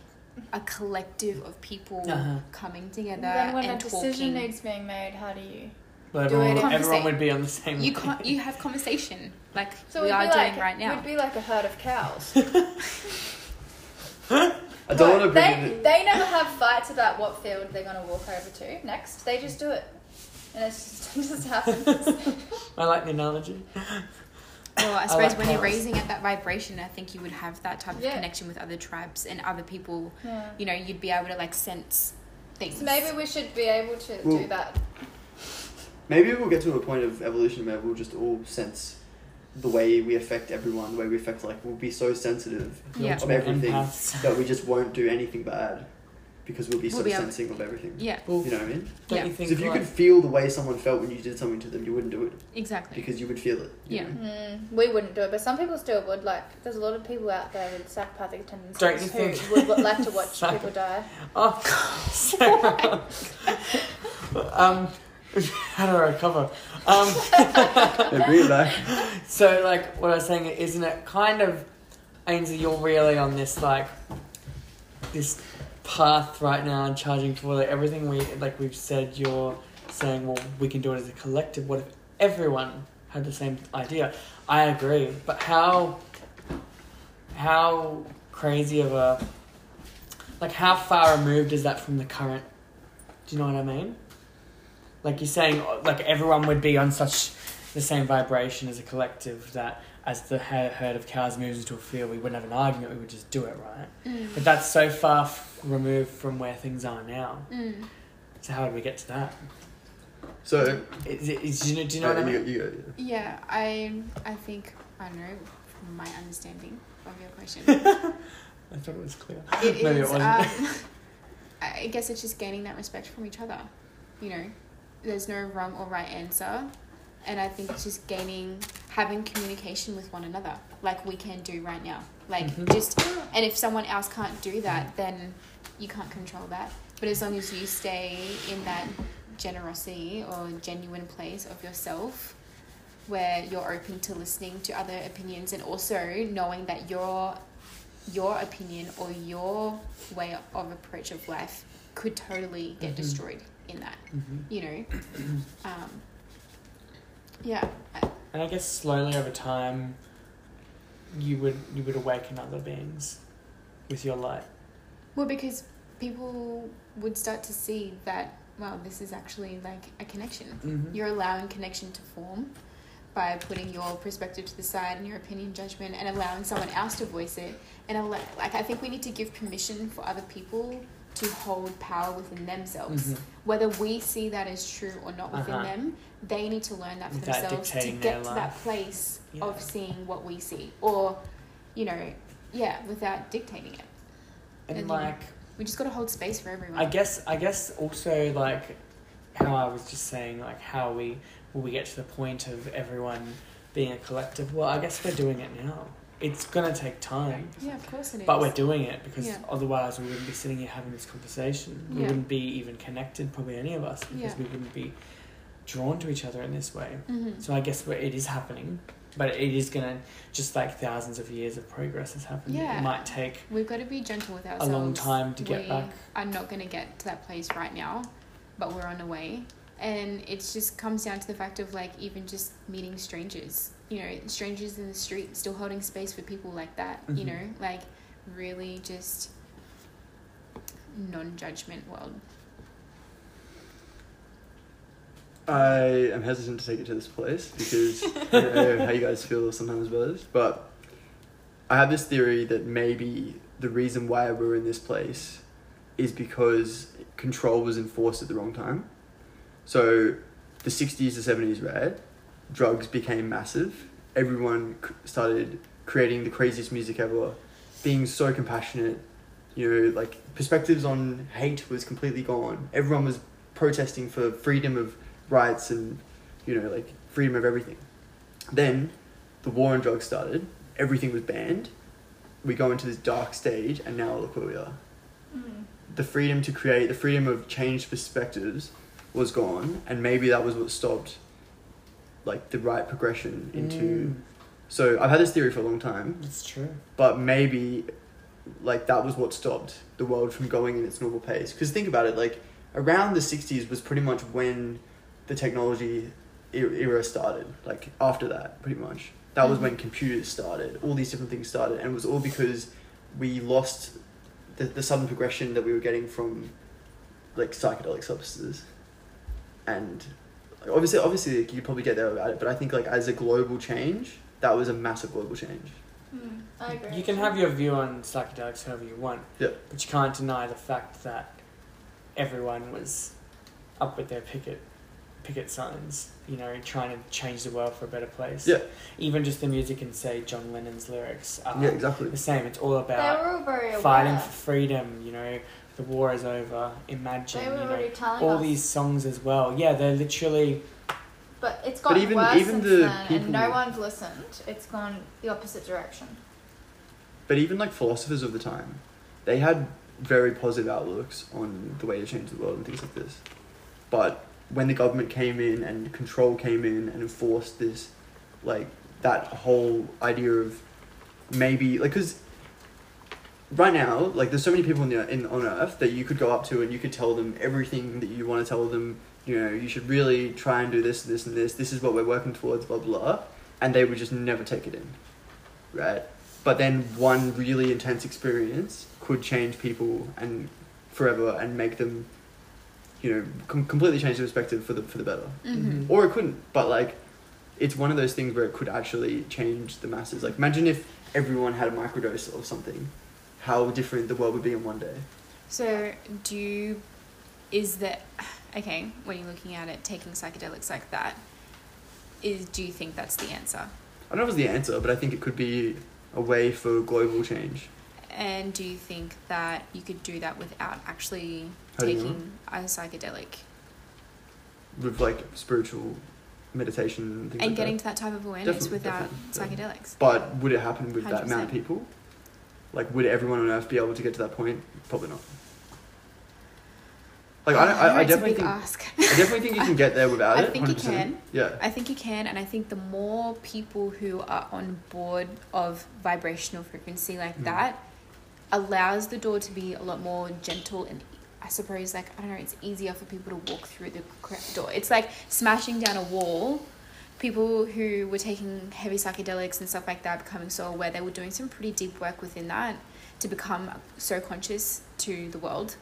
a collective of people Uh-huh. coming together Then when a and decision needs being made, how do you? well, Do it everyone, in- everyone would be on the same. you can't. You have conversation like So we we'd are be doing like, right now. We'd be like a herd of cows. I don't want to bring they, it. they never have fights about what field they're going to walk over to next. They just do it. And it's just, it just happens. I like the analogy. Well, I I suppose like when you're raising at that vibration, I think you would have that type of Yeah. connection with other tribes and other people. yeah. You know, you'd be able to like sense things. So maybe we should be able to Well- do that. Maybe we'll get to a point of evolution where we'll just all sense the way we affect everyone, the way we affect like we'll be so sensitive Yeah. of everything that we just won't do anything bad because we'll be We'll so be able- sensing of everything. Yeah, Well, You know what I mean? don't Yeah. you think So if you like, could feel the way someone felt when you did something to them, you wouldn't do it exactly. because you would feel it. Yeah. Mm, we wouldn't do it, but some people still would. Like, there's a lot of people out there with psychopathic tendencies Don't you who think- would like to watch Psych- people die. Oh, God. um, how do I recover? Um, Yeah, bring it so, like, what I was saying, isn't it kind of, Ainsley, you're really on this, like, this path right now and charging for like, everything we, like we've said, you're saying, well, we can do it as a collective. What if everyone had the same idea? I agree, but how, how crazy of a, like, how far removed is that from the current? Do you know what I mean? Like you're saying, like everyone would be on such the same vibration as a collective that as the herd of cows moves into a field, we wouldn't have an argument. We would just do it, right? Mm. But that's so far f- removed from where things are now. Mm. So how do we get to that? So, Is, it- is, do you know? Do you know uh, what I mean? you, go, Yeah, I I think I don't know from my understanding of your question. I thought it was clear. It Maybe it is. wasn't. um, I guess it's just gaining that respect from each other. You know, there's no wrong or right answer, and I think it's just gaining having communication with one another, like we can do right now. Like Mhm. just, and if someone else can't do that, then you can't control that. But as long as you stay in that generosity or genuine place of yourself where you're open to listening to other opinions and also knowing that your your opinion or your way of approach of life could totally get Mhm. destroyed in that hmm you know um, yeah I- And I guess slowly over time, you would you would awaken other beings with your light. Well, because people would start to see that, wow, this is actually like a connection. Mm-hmm. You're allowing connection to form by putting your perspective to the side and your opinion, judgment, and allowing someone else to voice it. And allow, like, I think we need to give permission for other people to hold power within themselves. Mhm. Whether we see that as true or not within Uh-huh. them, they need to learn that for themselves to get to life. that place Yeah. of seeing what we see, or, you know, yeah, without dictating it. And, And, you know, like We just got to hold space for everyone. I guess I guess also like how I was just saying like how we will we get to the point of everyone being a collective. Well, I guess we're doing it now. It's gonna take time, yeah, of course it is. but we're doing it because Yeah. otherwise we wouldn't be sitting here having this conversation. We Yeah. wouldn't be even connected, probably any of us, because Yeah. we wouldn't be drawn to each other in this way. hmm So I guess it is happening, but it is gonna just like thousands of years of progress has happened. Yeah. It might take We've got to be gentle with ourselves. a long time to get we back. are not going to get to that place right now, but we're on the way. And it just comes down to the fact of like even just meeting strangers, you know, strangers in the street, still holding space for people like that, you Mhm. know, like really just non judgment world. I am hesitant to take it to this place because I don't know how you guys feel sometimes about this, but I have this theory that maybe the reason why we're in this place is because control was enforced at the wrong time. So the 60s the 70s, right? Drugs became massive. Everyone c- started creating the craziest music ever, being so compassionate. You know, like perspectives on hate was completely gone. Everyone was protesting for freedom of rights and you know like freedom of everything. Then the war on drugs started. Everything was banned. We go into this dark stage, and now look where we are. Mm. The freedom to create, the freedom of changed perspectives, was gone, and maybe that was what stopped, like the right progression into. Mm, So I've had this theory for a long time, it's true. but maybe, like that was what stopped the world from going in its normal pace. Because think about it, like around the '60s was pretty much when the technology era started. Like after that, pretty much that was when computers started. All these different things started, and it was all because we lost the the sudden progression that we were getting from like psychedelic substances, and obviously, obviously like, you could probably get there without it. But I think like as a global change, that was a massive global change. Mm. I agree. You can have your view on psychedelics however you want. Yeah. But you can't deny the fact that everyone was up with their picket picket signs, you know, trying to change the world for a better place. Yeah. Even just the music and say John Lennon's lyrics are yeah, exactly. the same. It's all They about were very aware. fighting for freedom, you know, the war is over, imagine, They were you know, telling all us. these songs as well. Yeah, they're literally But it's gotten even- worse even since the then, people- and no one's listened. It's gone the opposite direction. But even like philosophers of the time, they had very positive outlooks on the way to change the world and things like this. But when the government came in and control came in and enforced this, like that whole idea of maybe like because right now like there's so many people in, the, in on earth that you could go up to and you could tell them everything that you want to tell them. You know you should really try and do this this and this. This is what we're working towards blah blah. And they would just never take it in right? But then one really intense experience could change people and forever and make them you know com- completely change their perspective for the for the better. Mm-hmm. or it couldn't but like it's one of those things where it could actually change the masses. Like imagine if everyone had a microdose of something how different the world would be in one day So, do you, is that, okay, when you're looking at it, taking psychedelics like that, is, do you think that's the answer? i don't know if it's the answer but i think it could be a way for global change And do you think that you could do that without actually How do you know? taking a psychedelic with like spiritual meditation and things and like getting that. to that type of awareness Definitely, without definitely, psychedelics? but would it happen with that amount of people like would everyone on earth be able to get to that point probably not like I, don't, I, I definitely think ask. I definitely think you can get there without I it. I think you 100%. can. Yeah. I think you can, and I think the more people who are on board of vibrational frequency like Mm. that allows the door to be a lot more gentle and I suppose like I don't know, it's easier for people to walk through the correct door. It's like smashing down a wall. People who were taking heavy psychedelics and stuff like that becoming so aware they were doing some pretty deep work within that to become so conscious to the world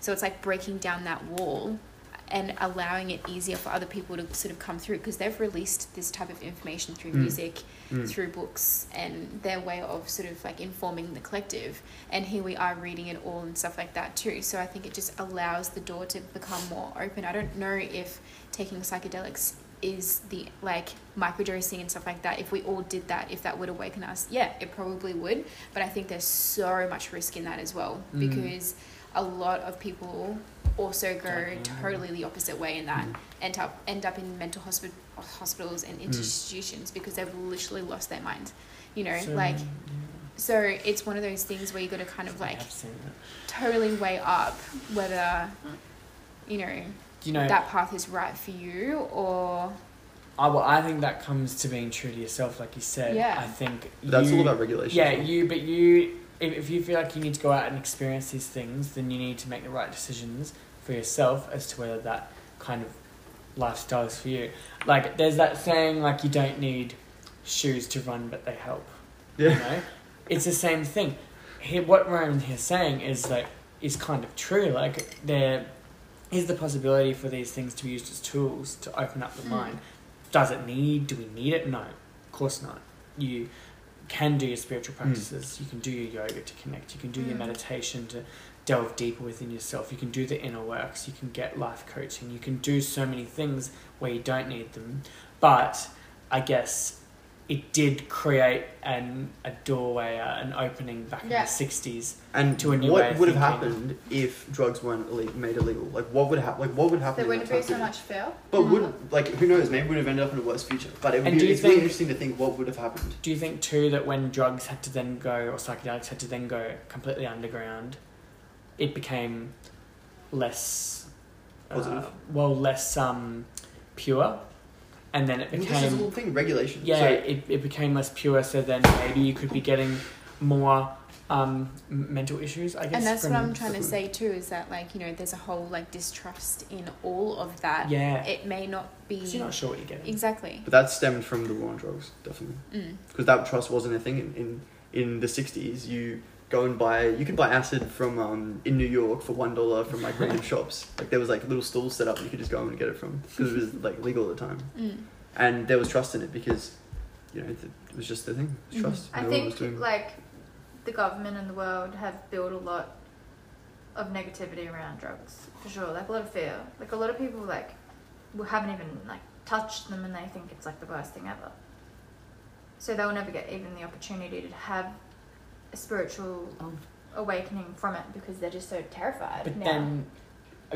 so it's like breaking down that wall and allowing it easier for other people to sort of come through because they've released this type of information through Mm. music Mm. through books and their way of sort of like informing the collective and here we are reading it all and stuff like that too so i think it just allows the door to become more open i don't know if taking psychedelics is the like microdosing and stuff like that if we all did that if that would awaken us yeah it probably would but i think there's so much risk in that as well Mm. because a lot of people also go totally the opposite way in that Mm. end up end up in mental hospi- hospitals and institutions because they've literally lost their mind you know So, like yeah, so it's one of those things where you got to kind of like have seen that. totally weigh up whether you know Do you know? that path is right for you or I, well, I think that comes to being true to yourself, like you said. Yeah. I think That's you, all about regulation. Yeah, as you. But you, if, if you feel like you need to go out and experience these things, then you need to make the right decisions for yourself as to whether that kind of lifestyle is for you. Like, there's that saying, like you don't need shoes to run, but they help. Yeah. You know, it's the same thing. Here, what Ryan here saying is like is kind of true. Like there is the possibility for these things to be used as tools to open up the Mm. mind. Does it need? Do we need it? No, of course not. You can do your spiritual practices. You can do your yoga to connect. You can do your Mm. meditation to delve deeper within yourself. You can do the inner works. You can get life coaching. You can do so many things where you don't need them. But I guess it did create an a doorway, uh, an opening back Yeah. in the sixties. And to a new way what of would have thinking. happened if drugs weren't ille- made illegal? Like, what would happen? Like, what would happen? There in wouldn't that be time so period? much fear. But would like who knows? Maybe we'd have ended up in a worse future. But it would And be, do you it's really think- interesting to think what would have happened. Do you think too that when drugs had to then go or psychedelics had to then go completely underground, it became less uh, Positive. well, less um, pure, and then it Well, this is the became whole thing: regulation. yeah, So, it, it became less pure. So then maybe you could be getting more um, mental issues. I guess. and that's from, what i'm trying to say too is that like you know there's a whole like distrust in all of that Yeah, it may not be. you're not sure what you're getting. exactly but that stemmed from the war on drugs, definitely, mm. because that trust wasn't a thing in, in in the '60s. You go and buy you could buy acid from um in New York for one dollar from like random shops. Like there was like little stalls set up you could just go and get it from because it was like legal at the time, Mm. and there was trust in it because you know it was just the thing. It was Mhm. trust. I No was think doing- like the government and the world have built a lot of negativity around drugs for sure. Like a lot of fear. Like a lot of people like who haven't even like touched them and they think it's like the worst thing ever. So they'll never get even the opportunity to have a spiritual Oh. awakening from it because they're just so terrified. But now. then,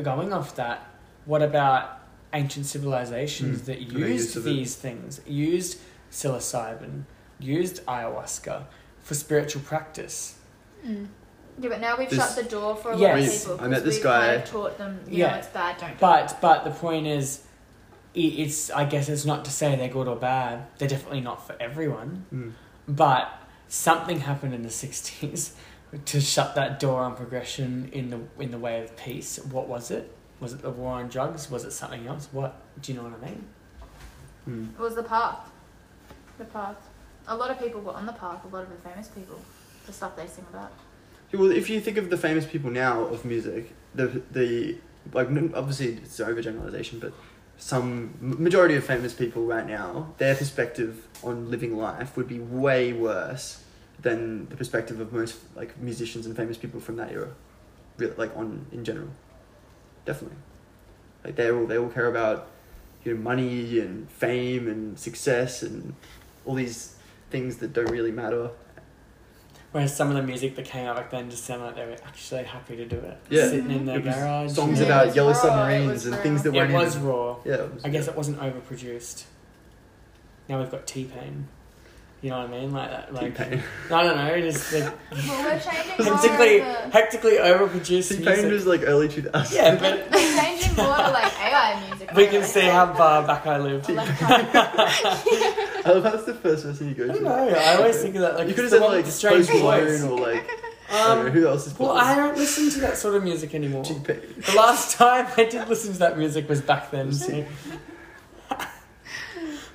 going off that, what about ancient civilizations Mm. that used use of it. these things, used psilocybin, used ayahuasca for spiritual practice? Mm. yeah, but now we've This- shut the door for a lot of people. I met 'cause this guy- Kind of taught them, you Yeah. know, it's bad. Don't. do it. But but the point is, it's I guess it's not to say they're good or bad. They're definitely not for everyone. Mm. But something happened in the sixties to shut that door on progression in the in the way of peace. What was it? Was it the war on drugs? Was it something else? What do you know what I mean? Mm. It was the path. The path. A lot of people were on the path, a lot of the famous people. The stuff they sing about. Yeah, Well, if you think of the famous people now of music, the the like obviously it's an overgeneralization, but some majority of famous people right now, their perspective on living life would be way worse than the perspective of most like musicians and famous people from that era. Really, like on in general, definitely. Like they all they all care about you know money and fame and success and all these things that don't really matter. Whereas some of the music that came out back then just sounded like they were actually happy to do it. Yeah. Sitting in their garage. songs Yeah, about yellow raw, submarines and things that It weren't It was even- raw. Yeah, it was I guess it wasn't overproduced. Now we've got T Pain. You know what I mean? Like that. Like T-Pain. I don't know. Just like Well, we're changing more hectically, of hectically overproduced T-Pain was like early 2000s. yeah, but we're changing more to like AI music. we really. can see how far back I lived. Electronic. I love how that's the first person you go to. I to. don't know. I always think of that. Like you could have said like with the strange Post voice. Malone or like I don't know, Um, who else is well, I don't listen to that sort of music anymore. T-Pain. The last time I did listen to that music was back then. So.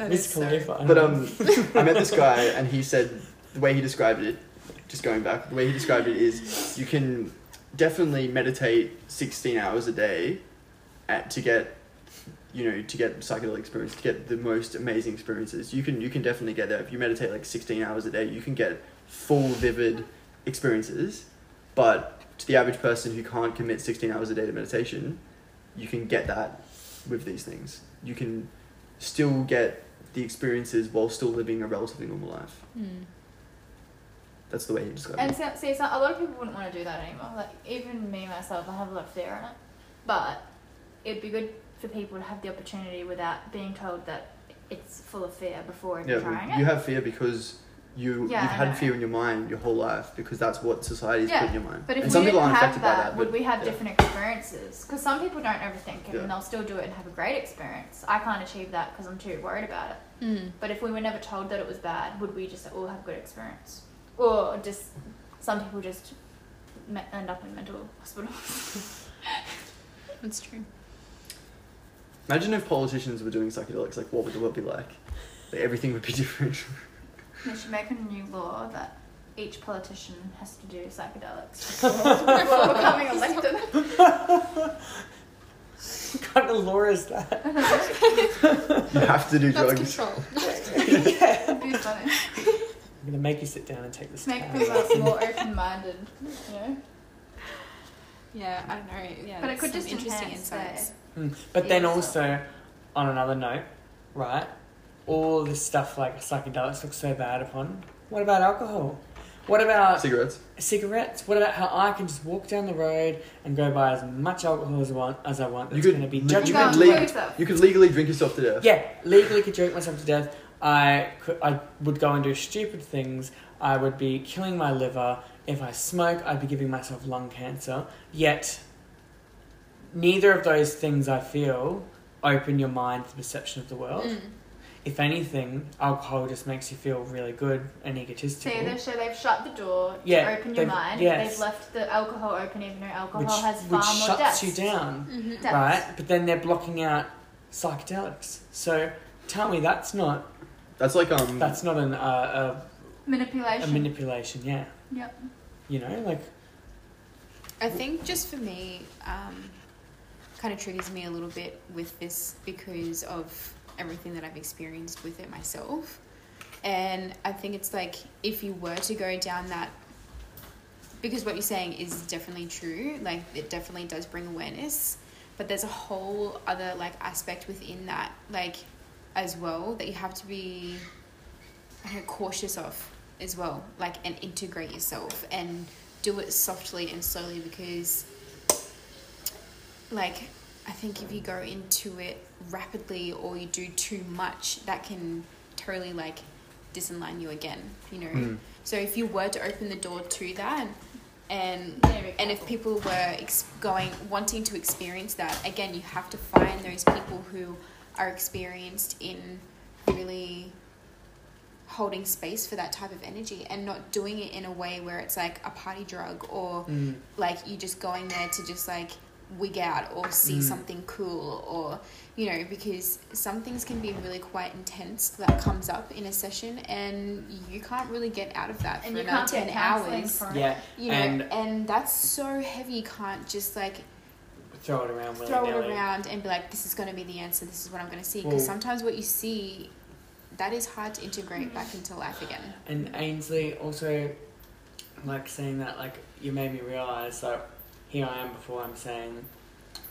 That Wiz so- Khalifa. But um, I met this guy, and he said the way he described it. Just going back, the way he described it is you can definitely meditate sixteen hours a day, at to get, you know, to get psychedelic experience, to get the most amazing experiences. You can you can definitely get there if you meditate like sixteen hours a day. You can get full vivid experiences, but to the average person who can't commit sixteen hours a day to meditation, you can get that with these things. You can still get the experiences while still living a relatively normal life. Mm. That's the way he described And it. so, see, so a lot of people wouldn't want to do that anymore. Like even me myself, I have a lot of fear in it. But it'd be good for people to have the opportunity without being told that it's full of fear before even Yeah, trying you it. You have fear because you Yeah, you've I had know. fear in your mind your whole life because that's what society's Yeah, put in your mind. But if and we some didn't people aren't have affected that, by that. would but, we have yeah. different experiences? Because some people don't overthink it Yeah. and they'll still do it and have a great experience. I can't achieve that because I'm too worried about it. Mm. But if we were never told that it was bad, would we just all have good experience? Or just some people just me- end up in mental hospitals? That's true. Imagine if politicians were doing psychedelics. Like, what would the world be like? Like, everything would be different. They should make a new law that each politician has to do psychedelics before, before becoming elected. what kind of law is that? you have to do That's drugs. control. It'd be funny. I'm gonna make you sit down and take this. Make tab. people more open-minded, you know. Yeah, I don't know. Yeah, But it that's could some just interesting enhance insights. Mm. But then Yeah, so- also, on another note, right? All this stuff like psychedelics looks so bad upon. What about alcohol? What about Cigarettes. cigarettes? What about how I can just walk down the road and go buy as much alcohol as I want? As I want. You That's could going to be li- you You could can't leave- kill yourself. You could legally drink yourself to death. Yeah, legally could drink myself to death. I could, I would go and do stupid things. I would be killing my liver. If I smoke, I'd be giving myself lung cancer. Yet, neither of those things I feel open your mind to the perception of the world. Mm. If anything, alcohol just makes you feel really good and So egotistical. either so they've shut the door Yeah, to open your mind, yes. they've left the alcohol open even though alcohol which, has far which more shuts deaths. you down, Mm-hmm. Right? But then they're blocking out psychedelics. So tell me that's not That's like um. that's not an uh, a, manipulation. a Manipulation. manipulation, yeah. Yep. You know, like I think just for me, um, kind of triggers me a little bit with this because of everything that I've experienced with it myself. And I think it's like if you were to go down that, because what you're saying is definitely true, like it definitely does bring awareness, but there's a whole other like aspect within that, like as well, that you have to be know, cautious of as well, like and integrate yourself and do it softly and slowly because like I think if you go into it rapidly or you do too much that can totally like disalign you again you know Mm. so if you were to open the door to that and and if people were ex- going wanting to experience that again you have to find those people who are experienced in really holding space for that type of energy and not doing it in a way where it's like a party drug or mm, like you just going there to just like wig out or see Mm. something cool or you know because some things can be really quite intense that comes up in a session and you can't really get out of that And for you another can't 10 hours. for yeah, you know and and, that's so heavy you can't just like throw it around throw it around and be like this is going to be the answer this is what i'm going to see because Well- sometimes what you see that is hard to integrate back into life again. And Ainsley also, like saying that, like you made me realize that here I am before I'm saying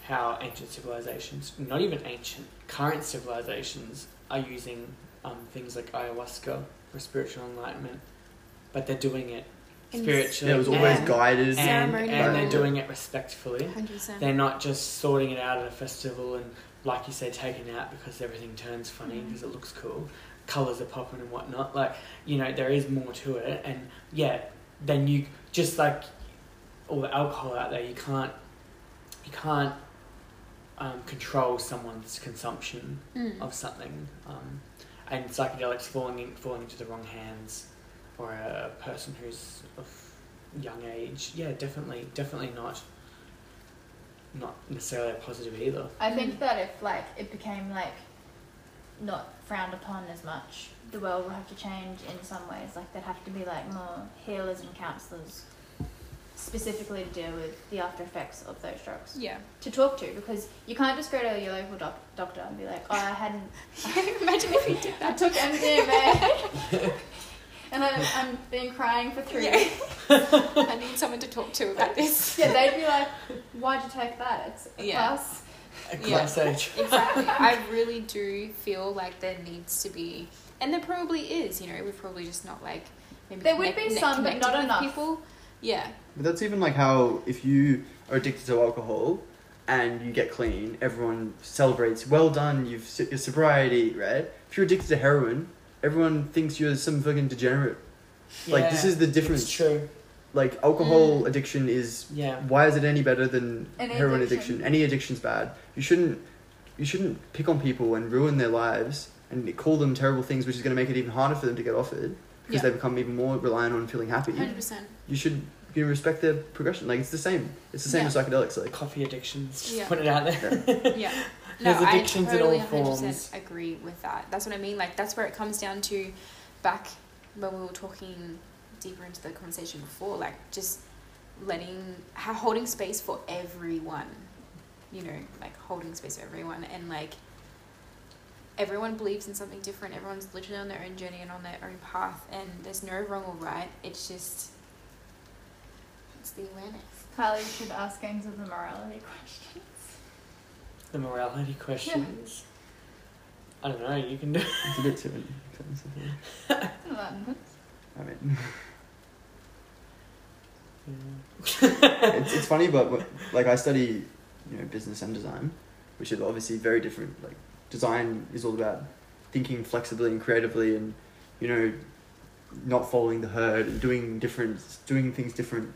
how ancient civilizations, not even ancient, current civilizations are using um, things like ayahuasca for spiritual enlightenment, but they're doing it In- spiritually. Yeah, it was always and, guided. and, Ceremonial. and they're doing it respectfully. 100% They're not just sorting it out at a festival and, like you say, taking it out because everything turns funny Mm. because it looks cool, colors are popping and whatnot. Like, you know, there is more to it. And yeah, then you just like all the alcohol out there, you can't, you can't um, control someone's consumption Mm. of something. Um, and psychedelics falling in, falling into the wrong hands, or a person who's of young age. Yeah, definitely, definitely not. Not necessarily a positive either. I think that if like it became like not frowned upon as much. The world will have to change in some ways. Like there'd have to be like more healers and counsellors specifically to deal with the after effects of those drugs Yeah. to talk to because you can't just go to your local doc- doctor and be like, oh, I hadn't Imagine if you did I that. took MDMA. and I, I've been crying for three Yeah. weeks. I need someone to talk to about this. Yeah, they'd be like, why'd you take that? It's a Yeah. class. A Yeah. age. Exactly. I really do feel like there needs to be, and there probably is. You know, we're probably just not like. Maybe There would be some, but not enough. People. Yeah. But that's even like how if you are addicted to alcohol and you get clean, everyone celebrates. Well done, you've s- your sobriety, right? If you're addicted to heroin, everyone thinks you're some fucking degenerate. Like this is the It's difference. true. Like alcohol Mm. addiction is Yeah. why is it any better than Any heroin addiction. addiction? Any addiction's bad. You shouldn't you shouldn't pick on people and ruin their lives and call them terrible things, which is going to make it even harder for them to get off it because Yeah. they become even more reliant on feeling happy. Hundred percent. You should you respect their progression. Like it's the same. It's the same Yeah. as psychedelics. Like Coffee addictions. Just Yeah. put it out there. Yeah. No, There's addictions I in all totally 100% forms. agree with that. That's what I mean. Like that's where it comes down to. Back when we were talking deeper into the conversation before, like just letting, ha- holding space for everyone. You know, like holding space for everyone, and like everyone believes in something different. Everyone's literally on their own journey and on their own path, and there's no wrong or right. It's just it's the awareness. Kylie should ask Games of the morality questions. The morality questions. I don't know. You can do. it's a bit too intense. I mean, Yeah. it's, it's funny, but like I study, you know, business and design, which is obviously very different. Like design is all about thinking flexibly and creatively, and you know, not following the herd and doing different, doing things different.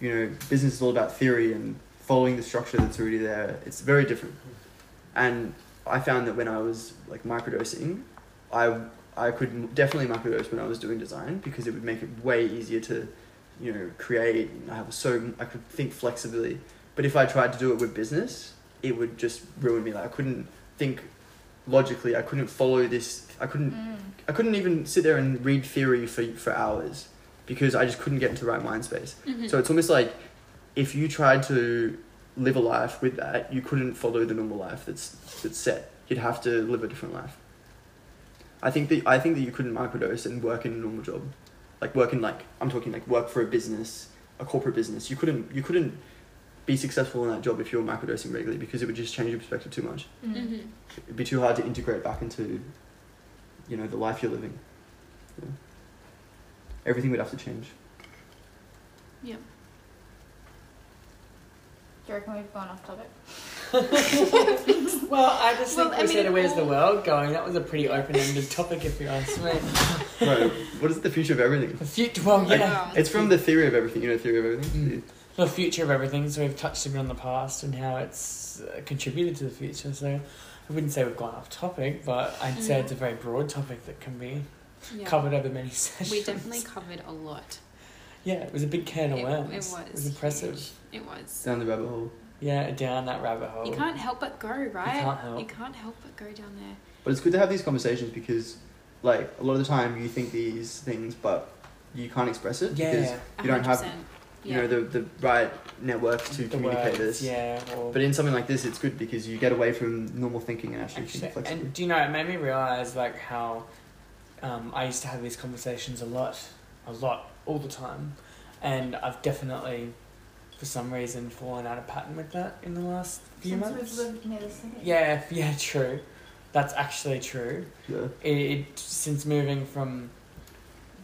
You know, business is all about theory and following the structure that's already there. It's very different, and I found that when I was like microdosing, I I could definitely microdose when I was doing design because it would make it way easier to, you know, create. I have so I could think flexibly. But if I tried to do it with business, it would just ruin me. Like I couldn't think logically. I couldn't follow this. I couldn't. Mm. I couldn't even sit there and read theory for for hours because I just couldn't get into the right mind space. Mm-hmm. So it's almost like if you tried to live a life with that, you couldn't follow the normal life that's that's set. You'd have to live a different life. I think that I think that you couldn't microdose and work in a normal job, like work in like I'm talking like work for a business, a corporate business. You couldn't you couldn't be successful in that job if you were microdosing regularly because it would just change your perspective too much. Mm. Mm-hmm. It'd be too hard to integrate back into, you know, the life you're living. Yeah. Everything would have to change. Yeah. Do you reckon we've gone off topic? Well, I just Well, think I we said where's the world going. That was a pretty open-ended topic, if you ask me. right. What is the future of everything? The future. Well, Like, yeah. It's from the theory of everything. You know, theory of everything. Mm. The future of everything. So we've touched a bit on the past and how it's uh, contributed to the future. So I wouldn't say we've gone off topic, but I'd say Mm. it's a very broad topic that can be Yeah. covered over many sessions. We definitely covered a lot. Yeah, it was a big can of It, worms. it was. It was impressive. huge. It was. Down the rabbit hole. Yeah, down that rabbit hole. You can't help but go, right? You can't help. You can't help but go down there. But it's good to have these conversations because, like, a lot of the time you think these things, but you can't express it because Yeah, you don't have 100%. You Yeah. know the the right networks to the communicate words, this. Yeah, or But in something like this, it's good because you get away from normal thinking and actually, Actually, think flexibly. and do you know, it made me realize like how um, I used to have these conversations a lot, a lot, all the time, and I've definitely, for some reason, fallen out of pattern with that in the last few Since months. we've lived near the city. Yeah, yeah, true. That's actually true. yeah. It, it since moving from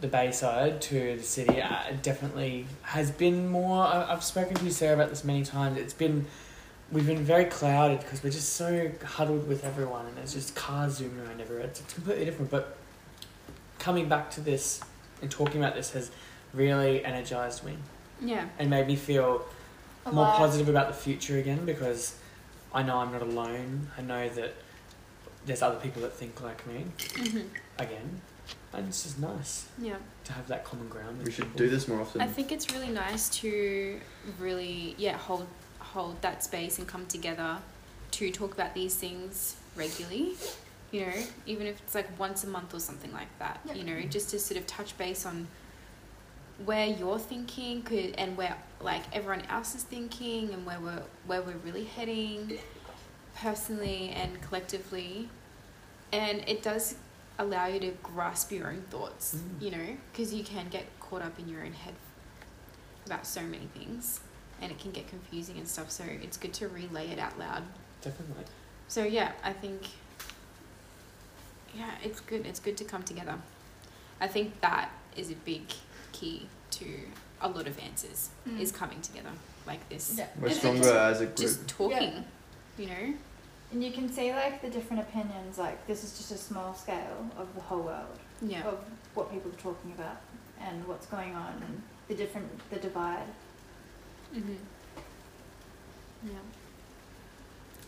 the Bayside to the city, uh, definitely has been more. I- I've spoken to you, Sarah about this many times. It's been we've been very clouded because we're just so huddled with everyone, and there's just cars zooming around everywhere. It's, it's completely different. But coming back to this and talking about this has really energized me Yeah. and made me feel more positive about the future again because I know I'm not alone. I know that there's other people that think like me hmm again, and it's just nice Yeah. to have that common ground. We should people. do this more often. I think it's really nice to really, yeah, hold hold that space and come together to talk about these things regularly. you know, even if it's like once a month or something like that, Yep. you know, just to sort of touch base on where you're thinking could and where like everyone else is thinking and where we're where we're really heading personally and collectively and it does allow you to grasp your own thoughts Mm. you know because you can get caught up in your own head about so many things and it can get confusing and stuff so it's good to relay it out loud Definitely. so yeah, I think yeah, it's good. It's good to come together. I think that is a big key to a lot of answers Mm. is coming together like this. Yeah. We're stronger just- as a group. Just talking, you know. And you can see like the different opinions. Like this is just a small scale of the whole world Yeah. of what people are talking about and what's going on and the different the divide. Mm-hmm. Yeah.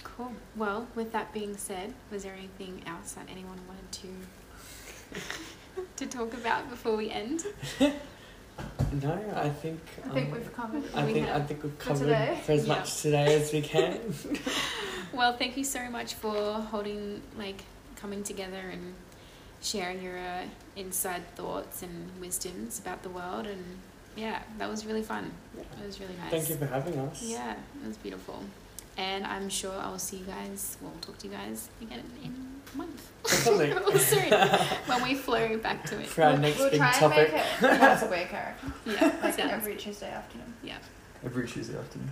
Cool. Well, with that being said, was there anything else that anyone wanted to to talk about before we end? No, I think. I think um, we've covered. I we think I think we've covered today. for as Yeah. much today as we can. Well, thank you so much for holding, like, coming together and sharing your uh, inside thoughts and wisdoms about the world. And yeah, that was really fun. It was really nice. Thank you for having us. Yeah, it was beautiful. And I'm sure I'll see you guys, We'll talk to you guys again in a month. Definitely. Or soon, when we flow back to it. For our next we'll big try topic. and make it once a week, I reckon. Yeah, Like sounds every Tuesday afternoon. Yeah. Every Tuesday afternoon.